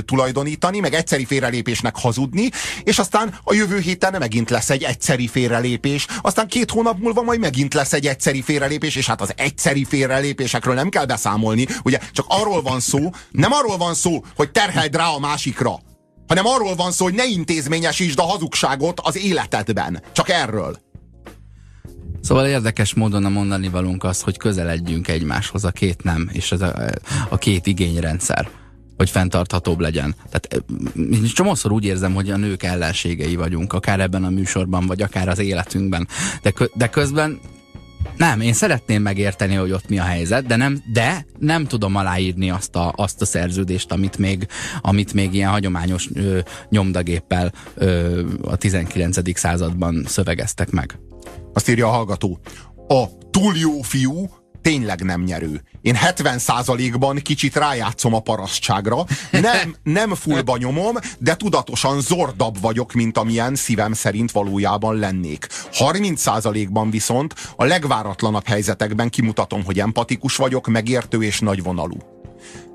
S1: tulajdonítani, meg egyszeri félrelépésnek hazudni, és aztán a jövő héten megint lesz egy egyszeri félrelépés, aztán két hónap múlva majd megint lesz egy egyszeri félrelépés, és hát az egyszeri félrelépésekről nem kell beszámolni, ugye csak arról van szó, nem arról van szó, hogy terheld rá a másikra, hanem arról van szó, hogy ne intézményesítsd a hazugságot az életedben. Csak erről.
S2: Szóval érdekes módon a mondani valunk az, hogy közeledjünk egymáshoz a két nem, és ez a, a két igényrendszer hogy fenntarthatóbb legyen. Tehát csomószor úgy érzem, hogy a nők ellenségei vagyunk, akár ebben a műsorban, vagy akár az életünkben. De, de közben nem, én szeretném megérteni, hogy ott mi a helyzet, de nem, de nem tudom aláírni azt a, azt a szerződést, amit még, amit még ilyen hagyományos ö, nyomdagéppel ö, a 19. században szövegeztek meg.
S1: Azt írja a hallgató. A túl jó fiú tényleg nem nyerő. Én 70%-ban kicsit rájátszom a parasztságra, nem, nem fullba nyomom, de tudatosan zordabb vagyok, mint amilyen szívem szerint valójában lennék. 30%-ban viszont a legváratlanabb helyzetekben kimutatom, hogy empatikus vagyok, megértő és nagyvonalú.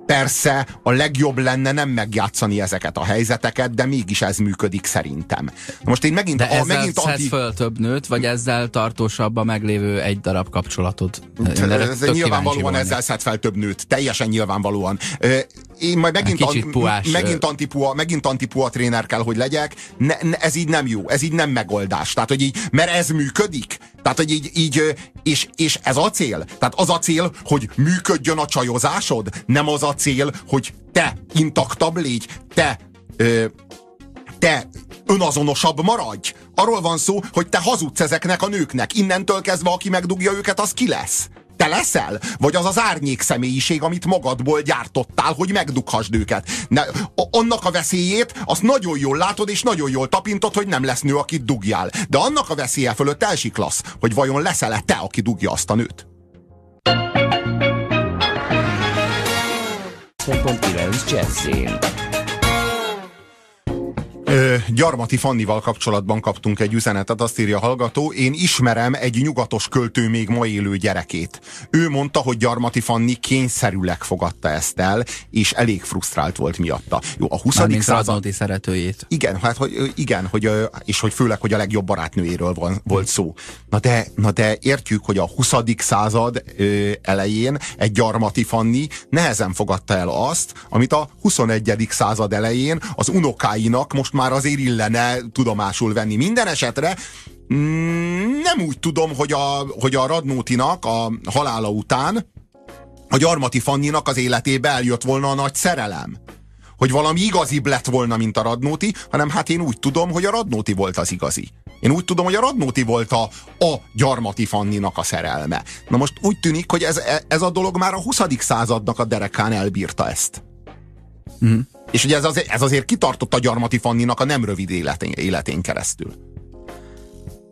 S1: Persze a legjobb lenne nem megjátszani ezeket a helyzeteket, de mégis ez működik szerintem.
S2: Most én megint... De a, ezzel megint anti... föl több nőt, vagy ezzel tartósabb a meglévő egy darab kapcsolatod?
S1: Ez nyilvánvalóan ezzel szed fel több nőt. Teljesen nyilvánvalóan. Én majd megint,
S2: an, puás,
S1: megint, antipua, megint antipua tréner kell, hogy legyek. Ne, ne, ez így nem jó, ez így nem megoldás. Tehát, hogy így, mert ez működik. Tehát, hogy így, így és, és ez a cél. Tehát az a cél, hogy működjön a csajozásod, nem az a cél, hogy te intaktabb légy, te, ö, te önazonosabb maradj. Arról van szó, hogy te hazudsz ezeknek a nőknek. Innentől kezdve, aki megdugja őket, az ki lesz? Te leszel? Vagy az az árnyék személyiség, amit magadból gyártottál, hogy megdughasd őket? Ne, annak a veszélyét, azt nagyon jól látod, és nagyon jól tapintod, hogy nem lesz nő, akit dugjál. De annak a veszélye fölött elsiklasz, hogy vajon leszel-e te, aki dugja azt a nőt?
S3: 90.9 Jazzin.
S1: Gyarmati Fannival kapcsolatban kaptunk egy üzenetet, azt írja a hallgató, én ismerem egy nyugatos költő még ma élő gyerekét. Ő mondta, hogy Gyarmati Fanni kényszerűleg fogadta ezt el, és elég frusztrált volt miatta.
S2: Jó, a 20. Mármint század... szeretőjét.
S1: Igen, hát, hogy, igen, hogy, és hogy főleg, hogy a legjobb barátnőjéről van, volt szó. Na de, na de értjük, hogy a 20. század ö, elején egy Gyarmati Fanni nehezen fogadta el azt, amit a 21. század elején az unokáinak most már már azért illene tudomásul venni. Minden esetre mm, nem úgy tudom, hogy a, hogy a Radnótinak a halála után a Gyarmati Fanninak az életébe eljött volna a nagy szerelem. Hogy valami igazibb lett volna, mint a Radnóti, hanem hát én úgy tudom, hogy a Radnóti volt az igazi. Én úgy tudom, hogy a Radnóti volt a, a Gyarmati Fanninak a szerelme. Na most úgy tűnik, hogy ez, ez a dolog már a 20. századnak a derekán elbírta ezt. Mm. És ugye ez, az, ez azért kitartott a Gyarmati Fanninak a nem rövid életén, életén keresztül.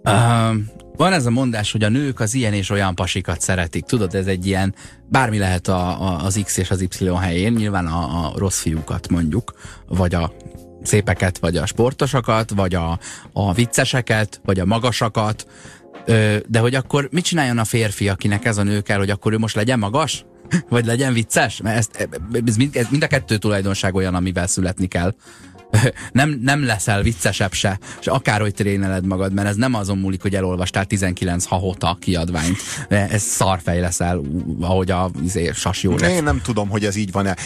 S2: Uh, van ez a mondás, hogy a nők az ilyen és olyan pasikat szeretik. Tudod, ez egy ilyen, bármi lehet a, a, az X és az Y helyén, nyilván a, a rossz fiúkat mondjuk, vagy a szépeket, vagy a sportosakat, vagy a, a vicceseket, vagy a magasakat, de hogy akkor mit csináljon a férfi, akinek ez a nő kell, hogy akkor ő most legyen magas? Vagy legyen vicces? Mert ezt, ez mind, ez mind a kettő tulajdonság olyan, amivel születni kell. (laughs) nem, nem leszel viccesebb se, és akárhogy tréneled magad, mert ez nem azon múlik, hogy elolvastál 19 hahota kiadványt. Ez szarfej leszel, ahogy a izé, Sas József.
S1: Én nem tudom, hogy ez így van-e.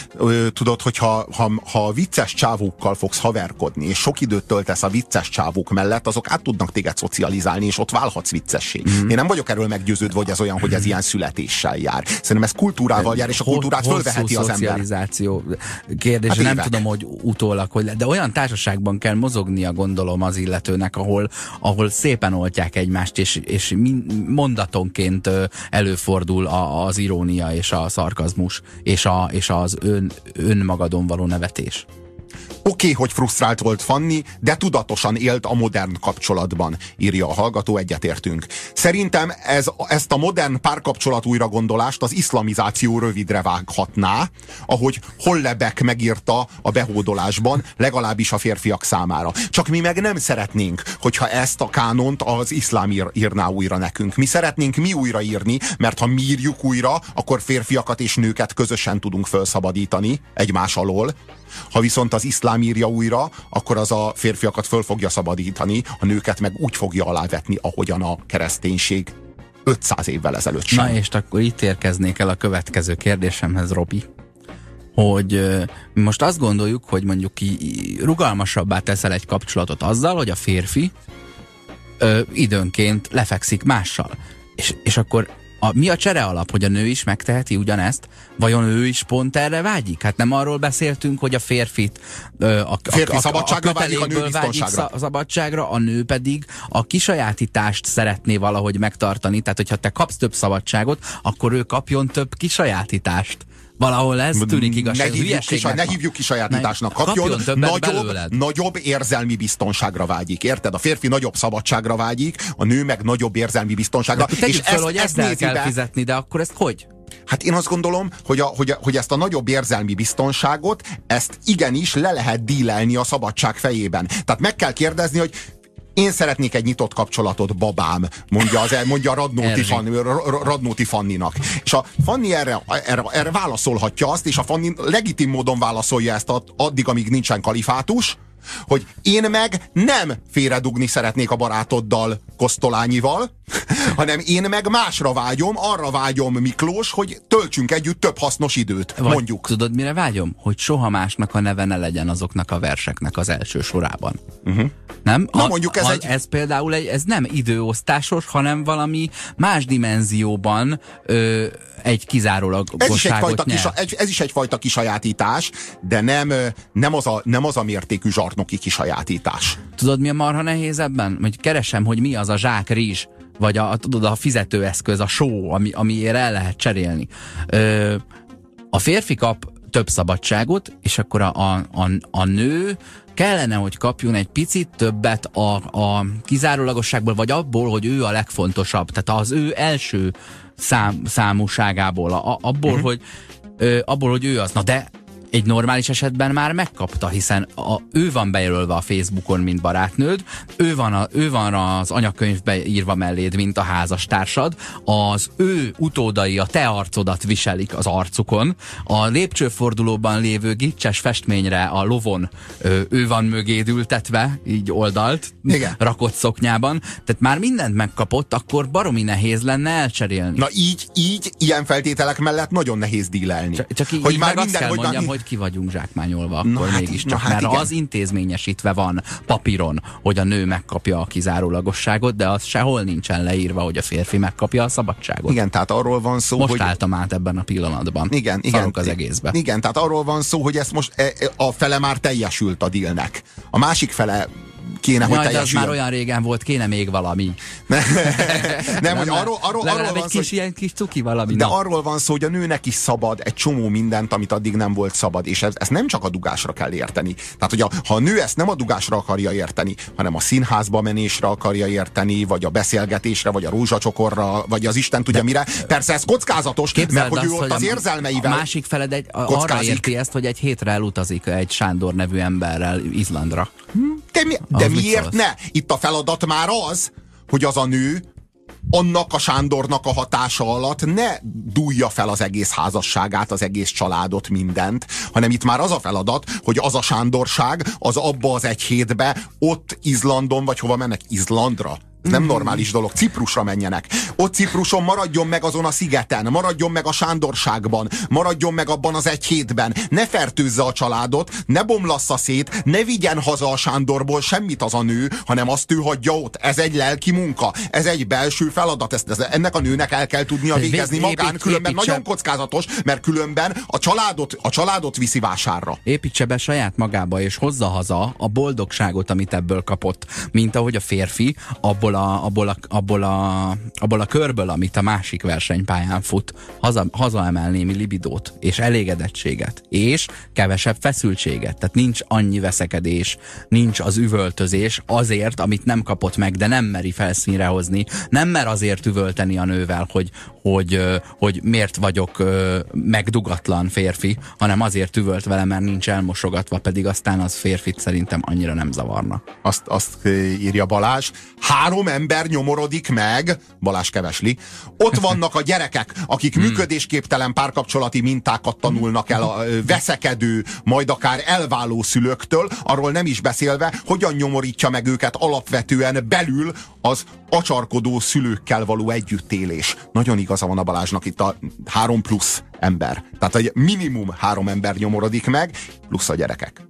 S1: Tudod, hogy ha, ha, ha vicces csávókkal fogsz haverkodni, és sok időt töltesz a vicces csávók mellett, azok át tudnak téged szocializálni, és ott válhatsz viccessé. Mm. Én nem vagyok erről meggyőződve, hogy ez olyan, hogy ez ilyen születéssel jár. Szerintem ez kultúrával jár, és a kultúrát fölveheti az ember.
S2: Kérdése, hát nem tudom, hogy utólag, hogy de olyan társaságban kell mozognia, gondolom az illetőnek, ahol, ahol szépen oltják egymást, és, és mondatonként előfordul a, az irónia és a szarkazmus, és, a, és az ön, önmagadon való nevetés.
S1: Okay, hogy frusztrált volt Fanni, de tudatosan élt a modern kapcsolatban, írja a hallgató, egyetértünk. Szerintem ez, ezt a modern párkapcsolat újragondolást az iszlamizáció rövidre vághatná, ahogy Hollebek megírta a behódolásban, legalábbis a férfiak számára. Csak mi meg nem szeretnénk, hogyha ezt a kánont az iszlám ír, írná újra nekünk. Mi szeretnénk mi újraírni, mert ha mi írjuk újra, akkor férfiakat és nőket közösen tudunk felszabadítani egymás alól. Ha viszont az iszlám írja újra, akkor az a férfiakat föl fogja szabadítani, a nőket meg úgy fogja alávetni, ahogyan a kereszténység 500 évvel ezelőtt sem.
S2: Na és akkor itt érkeznék el a következő kérdésemhez, Robi hogy most azt gondoljuk, hogy mondjuk ki rugalmasabbá teszel egy kapcsolatot azzal, hogy a férfi ö, időnként lefekszik mással. És, és akkor a, mi a csere alap, hogy a nő is megteheti ugyanezt? Vajon ő is pont erre vágyik? Hát nem arról beszéltünk, hogy a férfit
S1: ö, a, a, férfi a, szabadságra a vágyik, a nő
S2: a szabadságra, a nő pedig a kisajátítást szeretné valahogy megtartani. Tehát, hogyha te kapsz több szabadságot, akkor ő kapjon több kisajátítást. Valahol ez tűnik igazság.
S1: Ne hívjuk, kis, ne hívjuk kisajátításnak. Kapjon, kapjon nagyobb, nagyobb érzelmi biztonságra vágyik. Érted? A férfi nagyobb szabadságra vágyik, a nő meg nagyobb érzelmi biztonságra.
S2: De és föl, ezt, hogy ezt, ezt kell be. fizetni, de akkor ezt hogy?
S1: Hát én azt gondolom, hogy, a, hogy, a, hogy ezt a nagyobb érzelmi biztonságot, ezt igenis le lehet dílelni a szabadság fejében. Tehát meg kell kérdezni, hogy én szeretnék egy nyitott kapcsolatot, babám, mondja, az, mondja Radnóti, Fanni, Radnóti Fanninak. És a Fanni erre, erre, erre válaszolhatja azt, és a Fanni legitim módon válaszolja ezt addig, amíg nincsen kalifátus, hogy én meg nem félredugni szeretnék a barátoddal, Kosztolányival, (laughs) hanem én meg másra vágyom, arra vágyom Miklós, hogy töltsünk együtt több hasznos időt, Vagy mondjuk.
S2: Tudod, mire vágyom? Hogy soha másnak a neve ne legyen azoknak a verseknek az első sorában. Uh-huh. Nem?
S1: Na ha, mondjuk ez ha egy...
S2: Ez például egy, ez nem időosztásos, hanem valami más dimenzióban ö, egy kizárólagosságot ez is egyfajta,
S1: kis, egy, ez is egyfajta kisajátítás, de nem, nem, az a, nem az a mértékű zsarnoki kisajátítás.
S2: Tudod, mi a marha nehéz ebben? Hogy keresem, hogy mi az a zsák rizs, vagy a, tudod, a fizetőeszköz, a só, ami, amiért el lehet cserélni. Ö, a férfi kap több szabadságot, és akkor a, a, a, a nő kellene, hogy kapjon egy picit többet a, a kizárólagosságból, vagy abból, hogy ő a legfontosabb. Tehát az ő első szám, számúságából, a, abból, uh-huh. hogy ö, abból, hogy ő az. Na de egy normális esetben már megkapta, hiszen a, ő van bejelölve a Facebookon, mint barátnőd, ő van, a, ő van az anyakönyvbe írva melléd, mint a házastársad, az ő utódai a te arcodat viselik az arcukon, a lépcsőfordulóban lévő gicses festményre a lovon ő, van mögéd ültetve, így oldalt, Igen. (laughs) rakott szoknyában, tehát már mindent megkapott, akkor baromi nehéz lenne elcserélni.
S1: Na így, így, ilyen feltételek mellett nagyon nehéz dílelni.
S2: Csak, csak így, hogy így már minden, kell hogy mondjam, hogy ki vagyunk zsákmányolva akkor na hát, mégiscsak. Na hát mert igen. az intézményesítve van papíron, hogy a nő megkapja a kizárólagosságot, de az sehol nincsen leírva, hogy a férfi megkapja a szabadságot.
S1: Igen, tehát arról van szó,
S2: most hogy... álltam át ebben a pillanatban.
S1: Igen, igen.
S2: az egészbe.
S1: Igen, tehát arról van szó, hogy ezt most e, e, a fele már teljesült a dílnek. A másik fele kéne, hogy
S2: teljesüljön. az már olyan régen volt, kéne még valami.
S1: nem, (laughs) nem, hogy arról, arról, arról
S2: van egy kis szó, ilyen kis cuki valami.
S1: De arról van szó, hogy a nőnek is szabad egy csomó mindent, amit addig nem volt szabad, és ez, ez nem csak a dugásra kell érteni. Tehát, hogy a, ha a nő ezt nem a dugásra akarja érteni, hanem a színházba menésre akarja érteni, vagy a beszélgetésre, vagy a rózsacsokorra, vagy az Isten tudja De, mire. Persze ez kockázatos, mert hogy azt, ő ott az érzelmeivel
S2: A másik feled egy, arra érti ezt, hogy egy hétre elutazik egy Sándor nevű emberrel Izlandra.
S1: De, mi, de miért ne? Itt a feladat már az, hogy az a nő annak a Sándornak a hatása alatt ne dúlja fel az egész házasságát, az egész családot, mindent, hanem itt már az a feladat, hogy az a Sándorság, az abba az egy hétbe, ott Izlandon, vagy hova mennek? Izlandra? Ez nem normális dolog. Ciprusra menjenek. Ott Cipruson maradjon meg azon a szigeten, maradjon meg a sándorságban, maradjon meg abban az egy hétben. Ne fertőzze a családot, ne bomlassza szét, ne vigyen haza a Sándorból semmit az a nő, hanem azt ő hagyja ott. Ez egy lelki munka, ez egy belső feladat. Ezt, ez, ennek a nőnek el kell tudnia végezni magán, különben építse. nagyon kockázatos, mert különben a családot, a családot viszi vásárra.
S2: Építse be saját magába, és hozza haza a boldogságot, amit ebből kapott. Mint ahogy a férfi abból abból a, abból, a, abból, a, abból a körből, amit a másik versenypályán fut, haza, hazaemel némi libidót, és elégedettséget, és kevesebb feszültséget. Tehát nincs annyi veszekedés, nincs az üvöltözés azért, amit nem kapott meg, de nem meri felszínre hozni, nem mer azért üvölteni a nővel, hogy, hogy, hogy miért vagyok megdugatlan férfi, hanem azért üvölt vele, mert nincs elmosogatva, pedig aztán az férfit szerintem annyira nem zavarna.
S1: Azt, azt írja Balázs. Három ember nyomorodik meg, Balázs Kevesli. Ott vannak a gyerekek, akik hmm. működésképtelen párkapcsolati mintákat tanulnak el a veszekedő, majd akár elváló szülőktől, arról nem is beszélve, hogyan nyomorítja meg őket alapvetően belül az acsarkodó szülőkkel való együttélés. Nagyon igaza van a Balázsnak itt a három plusz ember. Tehát egy minimum három ember nyomorodik meg, plusz a gyerekek.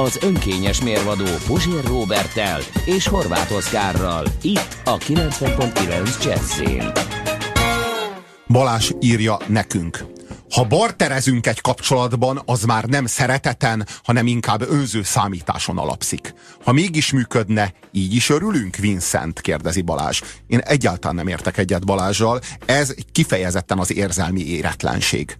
S3: Az önkényes mérvadó Puzsér Robertel és Horváth Oszkárral. Itt a 90.9 Jazzin.
S1: Balás írja nekünk. Ha barterezünk egy kapcsolatban, az már nem szereteten, hanem inkább önző számításon alapszik. Ha mégis működne, így is örülünk, Vincent? kérdezi Balázs. Én egyáltalán nem értek egyet Balázsral, ez kifejezetten az érzelmi éretlenség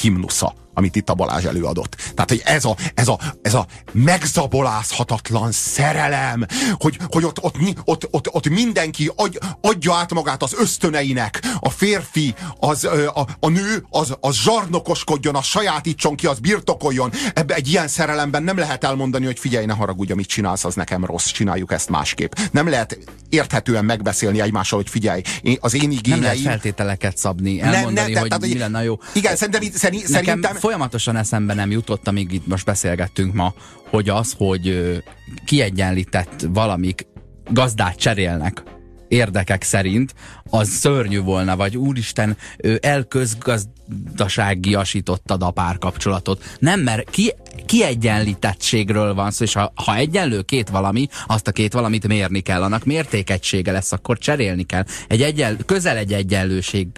S1: himnusza amit itt a Balázs előadott. Tehát, hogy ez a, ez a, ez a megzabolázhatatlan szerelem, hogy, hogy ott, ott, ott, ott, ott mindenki adj, adja át magát az ösztöneinek, a férfi, az, a, a nő, az, az zsarnokoskodjon, az sajátítson ki, az birtokoljon. Ebbe egy ilyen szerelemben nem lehet elmondani, hogy figyelj, ne haragudj, amit csinálsz, az nekem rossz, csináljuk ezt másképp. Nem lehet érthetően megbeszélni egymással, hogy figyelj, én, az én igényeim... Nem lehet
S2: feltételeket szabni, elmondani, ne, ne, hogy tehát, mi lenne jó.
S1: Igen, szerintem, szerintem,
S2: Nekem folyamatosan eszembe nem jutott, amíg itt most beszélgettünk ma, hogy az, hogy kiegyenlített valamik gazdát cserélnek érdekek szerint, az szörnyű volna, vagy úristen, elközgazdaságiasítottad a párkapcsolatot. Nem, mert ki, kiegyenlítettségről van szó, és ha, ha egyenlő két valami, azt a két valamit mérni kell, annak mértékegysége lesz, akkor cserélni kell. Egy egyen, közel egy egyenlőség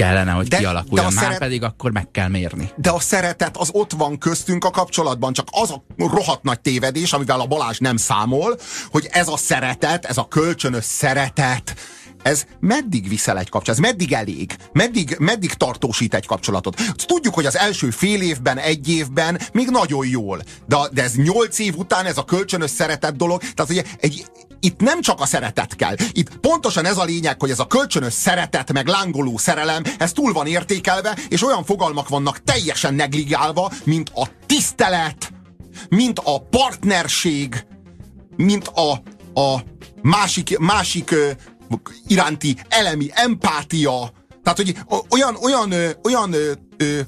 S2: kellene, hogy de, kialakuljon, de már szeret... pedig akkor meg kell mérni.
S1: De a szeretet az ott van köztünk a kapcsolatban, csak az a rohadt nagy tévedés, amivel a Balázs nem számol, hogy ez a szeretet, ez a kölcsönös szeretet, ez meddig viszel egy kapcsolatot? Ez meddig elég? Meddig, meddig tartósít egy kapcsolatot? Tudjuk, hogy az első fél évben, egy évben még nagyon jól, de, de ez nyolc év után ez a kölcsönös szeretet dolog, tehát ugye egy, itt nem csak a szeretet kell. Itt pontosan ez a lényeg, hogy ez a kölcsönös szeretet, meg lángoló szerelem, ez túl van értékelve, és olyan fogalmak vannak teljesen negligálva, mint a tisztelet, mint a partnerség, mint a, a másik, másik iránti elemi empátia. Tehát, hogy olyan, olyan, olyan ö, ö,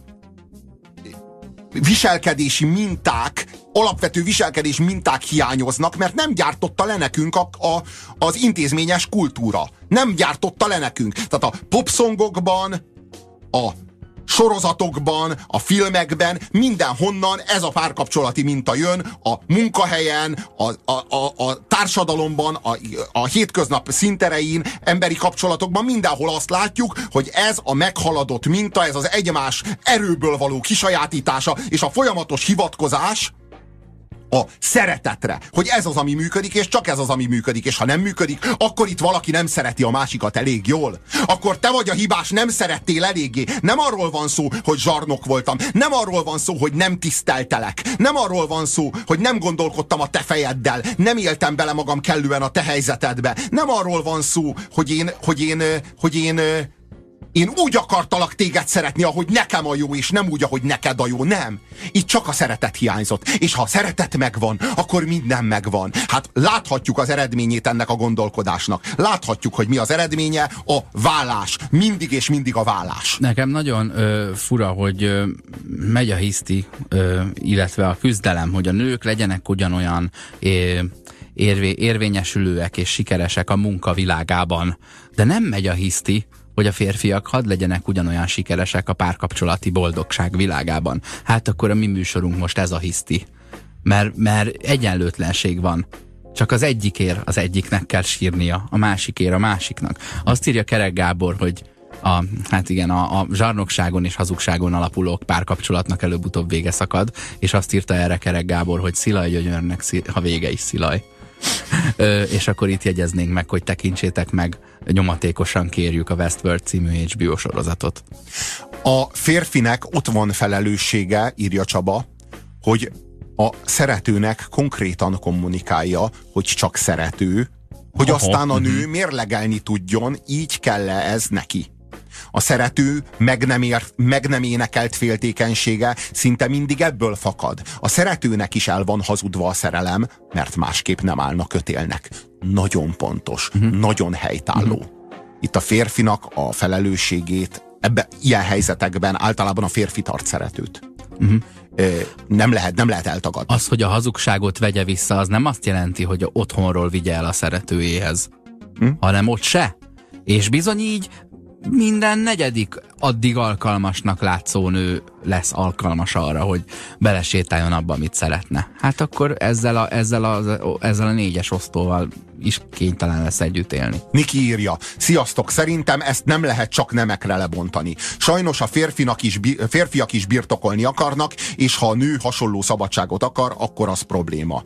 S1: viselkedési minták, alapvető viselkedés minták hiányoznak, mert nem gyártotta le nekünk a, a, az intézményes kultúra. Nem gyártotta le nekünk. Tehát a popszongokban, a sorozatokban, a filmekben, mindenhonnan ez a párkapcsolati minta jön, a munkahelyen, a, a, a, a társadalomban, a, a hétköznap szinterein, emberi kapcsolatokban, mindenhol azt látjuk, hogy ez a meghaladott minta, ez az egymás erőből való kisajátítása, és a folyamatos hivatkozás, a szeretetre, hogy ez az, ami működik, és csak ez az, ami működik, és ha nem működik, akkor itt valaki nem szereti a másikat elég jól. Akkor te vagy a hibás, nem szerettél eléggé. Nem arról van szó, hogy zsarnok voltam. Nem arról van szó, hogy nem tiszteltelek. Nem arról van szó, hogy nem gondolkodtam a te fejeddel. Nem éltem bele magam kellően a te helyzetedbe. Nem arról van szó, hogy én, hogy én, hogy én, hogy én én úgy akartalak téged szeretni, ahogy nekem a jó, és nem úgy, ahogy neked a jó. Nem. Itt csak a szeretet hiányzott. És ha a szeretet megvan, akkor minden megvan. Hát láthatjuk az eredményét ennek a gondolkodásnak. Láthatjuk, hogy mi az eredménye, a vállás. Mindig és mindig a vállás.
S2: Nekem nagyon ö, fura, hogy ö, megy a hiszti, ö, illetve a küzdelem, hogy a nők legyenek ugyanolyan ö, érvé, érvényesülőek és sikeresek a munkavilágában. De nem megy a hiszti, hogy a férfiak hadd legyenek ugyanolyan sikeresek a párkapcsolati boldogság világában. Hát akkor a mi műsorunk most ez a hiszti. Mert, mert egyenlőtlenség van. Csak az egyikért az egyiknek kell sírnia, a másikért a másiknak. Azt írja Kerek Gábor, hogy a, hát igen, a, a zsarnokságon és hazugságon alapuló párkapcsolatnak előbb-utóbb vége szakad, és azt írta erre Kerek Gábor, hogy Szilaj gyönyörnek, ha vége is Szilaj. És akkor itt jegyeznénk meg, hogy tekintsétek meg, nyomatékosan kérjük a Westworld című HBO sorozatot.
S1: A férfinek ott van felelőssége, írja Csaba, hogy a szeretőnek konkrétan kommunikálja, hogy csak szerető, hogy Aha, aztán a nő mhm. mérlegelni tudjon, így kell -e ez neki. A szerető meg nem, ér, meg nem énekelt féltékenysége szinte mindig ebből fakad. A szeretőnek is el van hazudva a szerelem, mert másképp nem állna kötélnek. Nagyon pontos, uh-huh. nagyon helytálló. Uh-huh. Itt a férfinak a felelősségét ebbe, ilyen helyzetekben általában a férfi tart szeretőt. Uh-huh nem lehet, nem lehet eltagadni.
S2: Az, hogy a hazugságot vegye vissza, az nem azt jelenti, hogy otthonról vigye el a szeretőjéhez, hm? hanem ott se. És bizony így minden negyedik addig alkalmasnak látszó nő lesz alkalmas arra, hogy belesétáljon abba, amit szeretne. Hát akkor ezzel a, ezzel a, ezzel a négyes osztóval is kénytelen lesz együtt élni.
S1: Niki írja, sziasztok, szerintem ezt nem lehet csak nemekre lebontani. Sajnos a férfinak is, férfiak is birtokolni akarnak, és ha a nő hasonló szabadságot akar, akkor az probléma.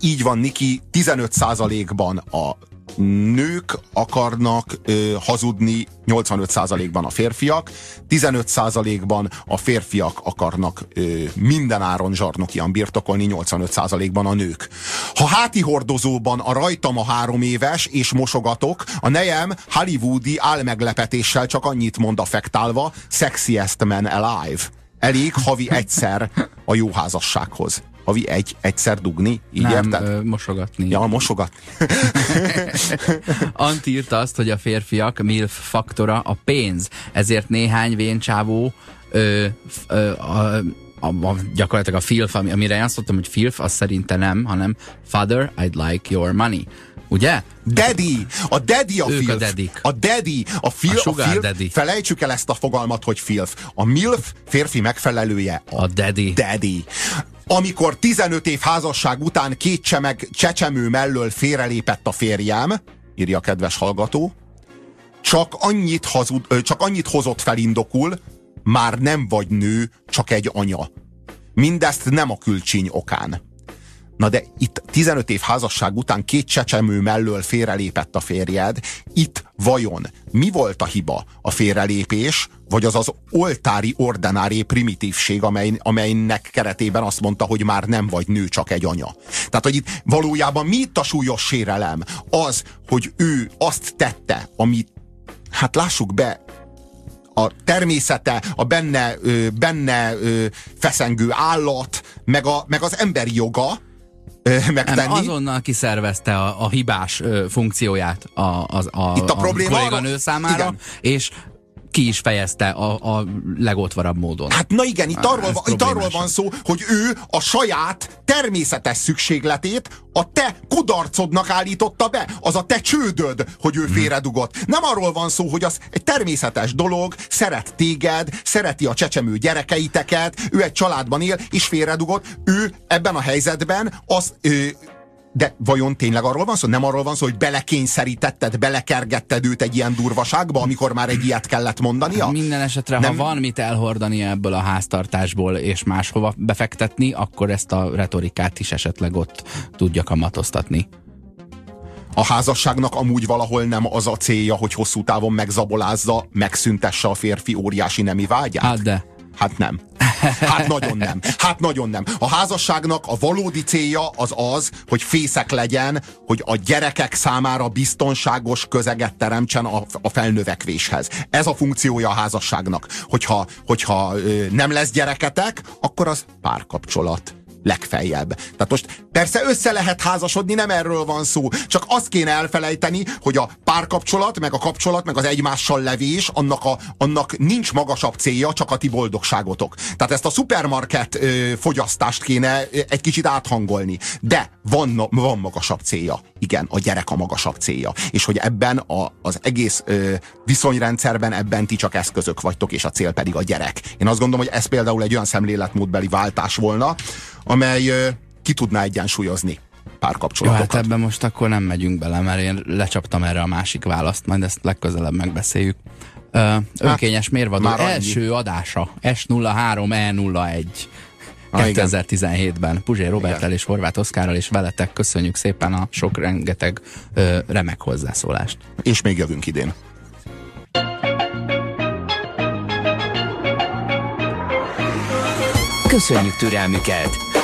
S1: Így van, Niki, 15%-ban a nők akarnak ö, hazudni 85%-ban a férfiak, 15%-ban a férfiak akarnak ö, minden áron zsarnokian birtokolni, 85%-ban a nők. Ha háti hordozóban a rajtam a három éves, és mosogatok, a nejem hollywoodi álmeglepetéssel csak annyit mond affektálva, sexiest man alive. Elég havi egyszer a jó házassághoz havi egy, egyszer dugni? Így
S2: Nem,
S1: érted?
S2: Ö, mosogatni.
S1: Ja, mosogatni. (laughs)
S2: Anti írta azt, hogy a férfiak MILF faktora a pénz, ezért néhány véncsávó ö, ö, a, a, a, gyakorlatilag a filf, amire azt mondtam, hogy filf, az szerinte nem, hanem father, I'd like your money. Ugye?
S1: Daddy! A daddy a
S2: ők
S1: filf.
S2: A, dadik.
S1: a daddy, a, fil,
S2: a,
S1: a filf.
S2: Daddy.
S1: Felejtsük el ezt a fogalmat, hogy filf. A milf férfi megfelelője
S2: a, a daddy.
S1: daddy amikor 15 év házasság után két csemeg, csecsemő mellől félrelépett a férjem, írja a kedves hallgató, csak annyit, hazud, csak annyit hozott felindokul, már nem vagy nő, csak egy anya. Mindezt nem a külcsíny okán. Na de itt 15 év házasság után két csecsemő mellől félrelépett a férjed. Itt vajon mi volt a hiba? A félrelépés, vagy az az oltári ordinári primitívség, amely, amelynek keretében azt mondta, hogy már nem vagy nő, csak egy anya. Tehát, hogy itt valójában mi itt a súlyos sérelem? Az, hogy ő azt tette, amit, hát lássuk be, a természete, a benne, ö, benne ö, feszengő állat, meg, a, meg az emberi joga, megtenni. Nem,
S2: azonnal kiszervezte a, a hibás ö, funkcióját a, a, a, Itt a, a probléma kolléganő számára, igen. és ki is fejezte a, a legotvarabb módon.
S1: Hát na igen, itt, arról, van, itt arról van szó, hogy ő a saját természetes szükségletét a te kudarcodnak állította be. Az a te csődöd, hogy ő hmm. félredugott. Nem arról van szó, hogy az egy természetes dolog, szeret téged, szereti a csecsemő gyerekeiteket, ő egy családban él, és félredugott. Ő ebben a helyzetben az... Ő, de vajon tényleg arról van szó? Nem arról van szó, hogy belekényszerítetted, belekergetted őt egy ilyen durvaságba, amikor már egy ilyet kellett mondania?
S2: Hát minden esetre, Nem... ha van mit elhordani ebből a háztartásból és máshova befektetni, akkor ezt a retorikát is esetleg ott tudja kamatoztatni.
S1: A házasságnak amúgy valahol nem az a célja, hogy hosszú távon megzabolázza, megszüntesse a férfi óriási nemi vágyát?
S2: Hát de.
S1: Hát nem. Hát nagyon nem. Hát nagyon nem. A házasságnak a valódi célja az az, hogy fészek legyen, hogy a gyerekek számára biztonságos közeget teremtsen a, a felnövekvéshez. Ez a funkciója a házasságnak. Hogyha, hogyha nem lesz gyereketek, akkor az párkapcsolat legfeljebb. Tehát most persze össze lehet házasodni, nem erről van szó. Csak azt kéne elfelejteni, hogy a párkapcsolat, meg a kapcsolat, meg az egymással levés, annak, a, annak nincs magasabb célja, csak a ti boldogságotok. Tehát ezt a szupermarket ö, fogyasztást kéne egy kicsit áthangolni. De van, van magasabb célja. Igen, a gyerek a magasabb célja. És hogy ebben a, az egész ö, viszonyrendszerben ebben ti csak eszközök vagytok, és a cél pedig a gyerek. Én azt gondolom, hogy ez például egy olyan szemléletmódbeli váltás volna, amely ö, ki tudná egyensúlyozni párkapcsolatokat.
S2: Jó, hát ebben most akkor nem megyünk bele, mert én lecsaptam erre a másik választ, majd ezt legközelebb megbeszéljük. Ö, önkényes mérvadó
S1: már annyi.
S2: első adása S03E01
S1: Ah, igen.
S2: 2017-ben Puzsér Robertel és Horváth Oszkárral és veletek köszönjük szépen a sok rengeteg ö, remek hozzászólást.
S1: És még jövünk idén.
S3: Köszönjük türelmüket!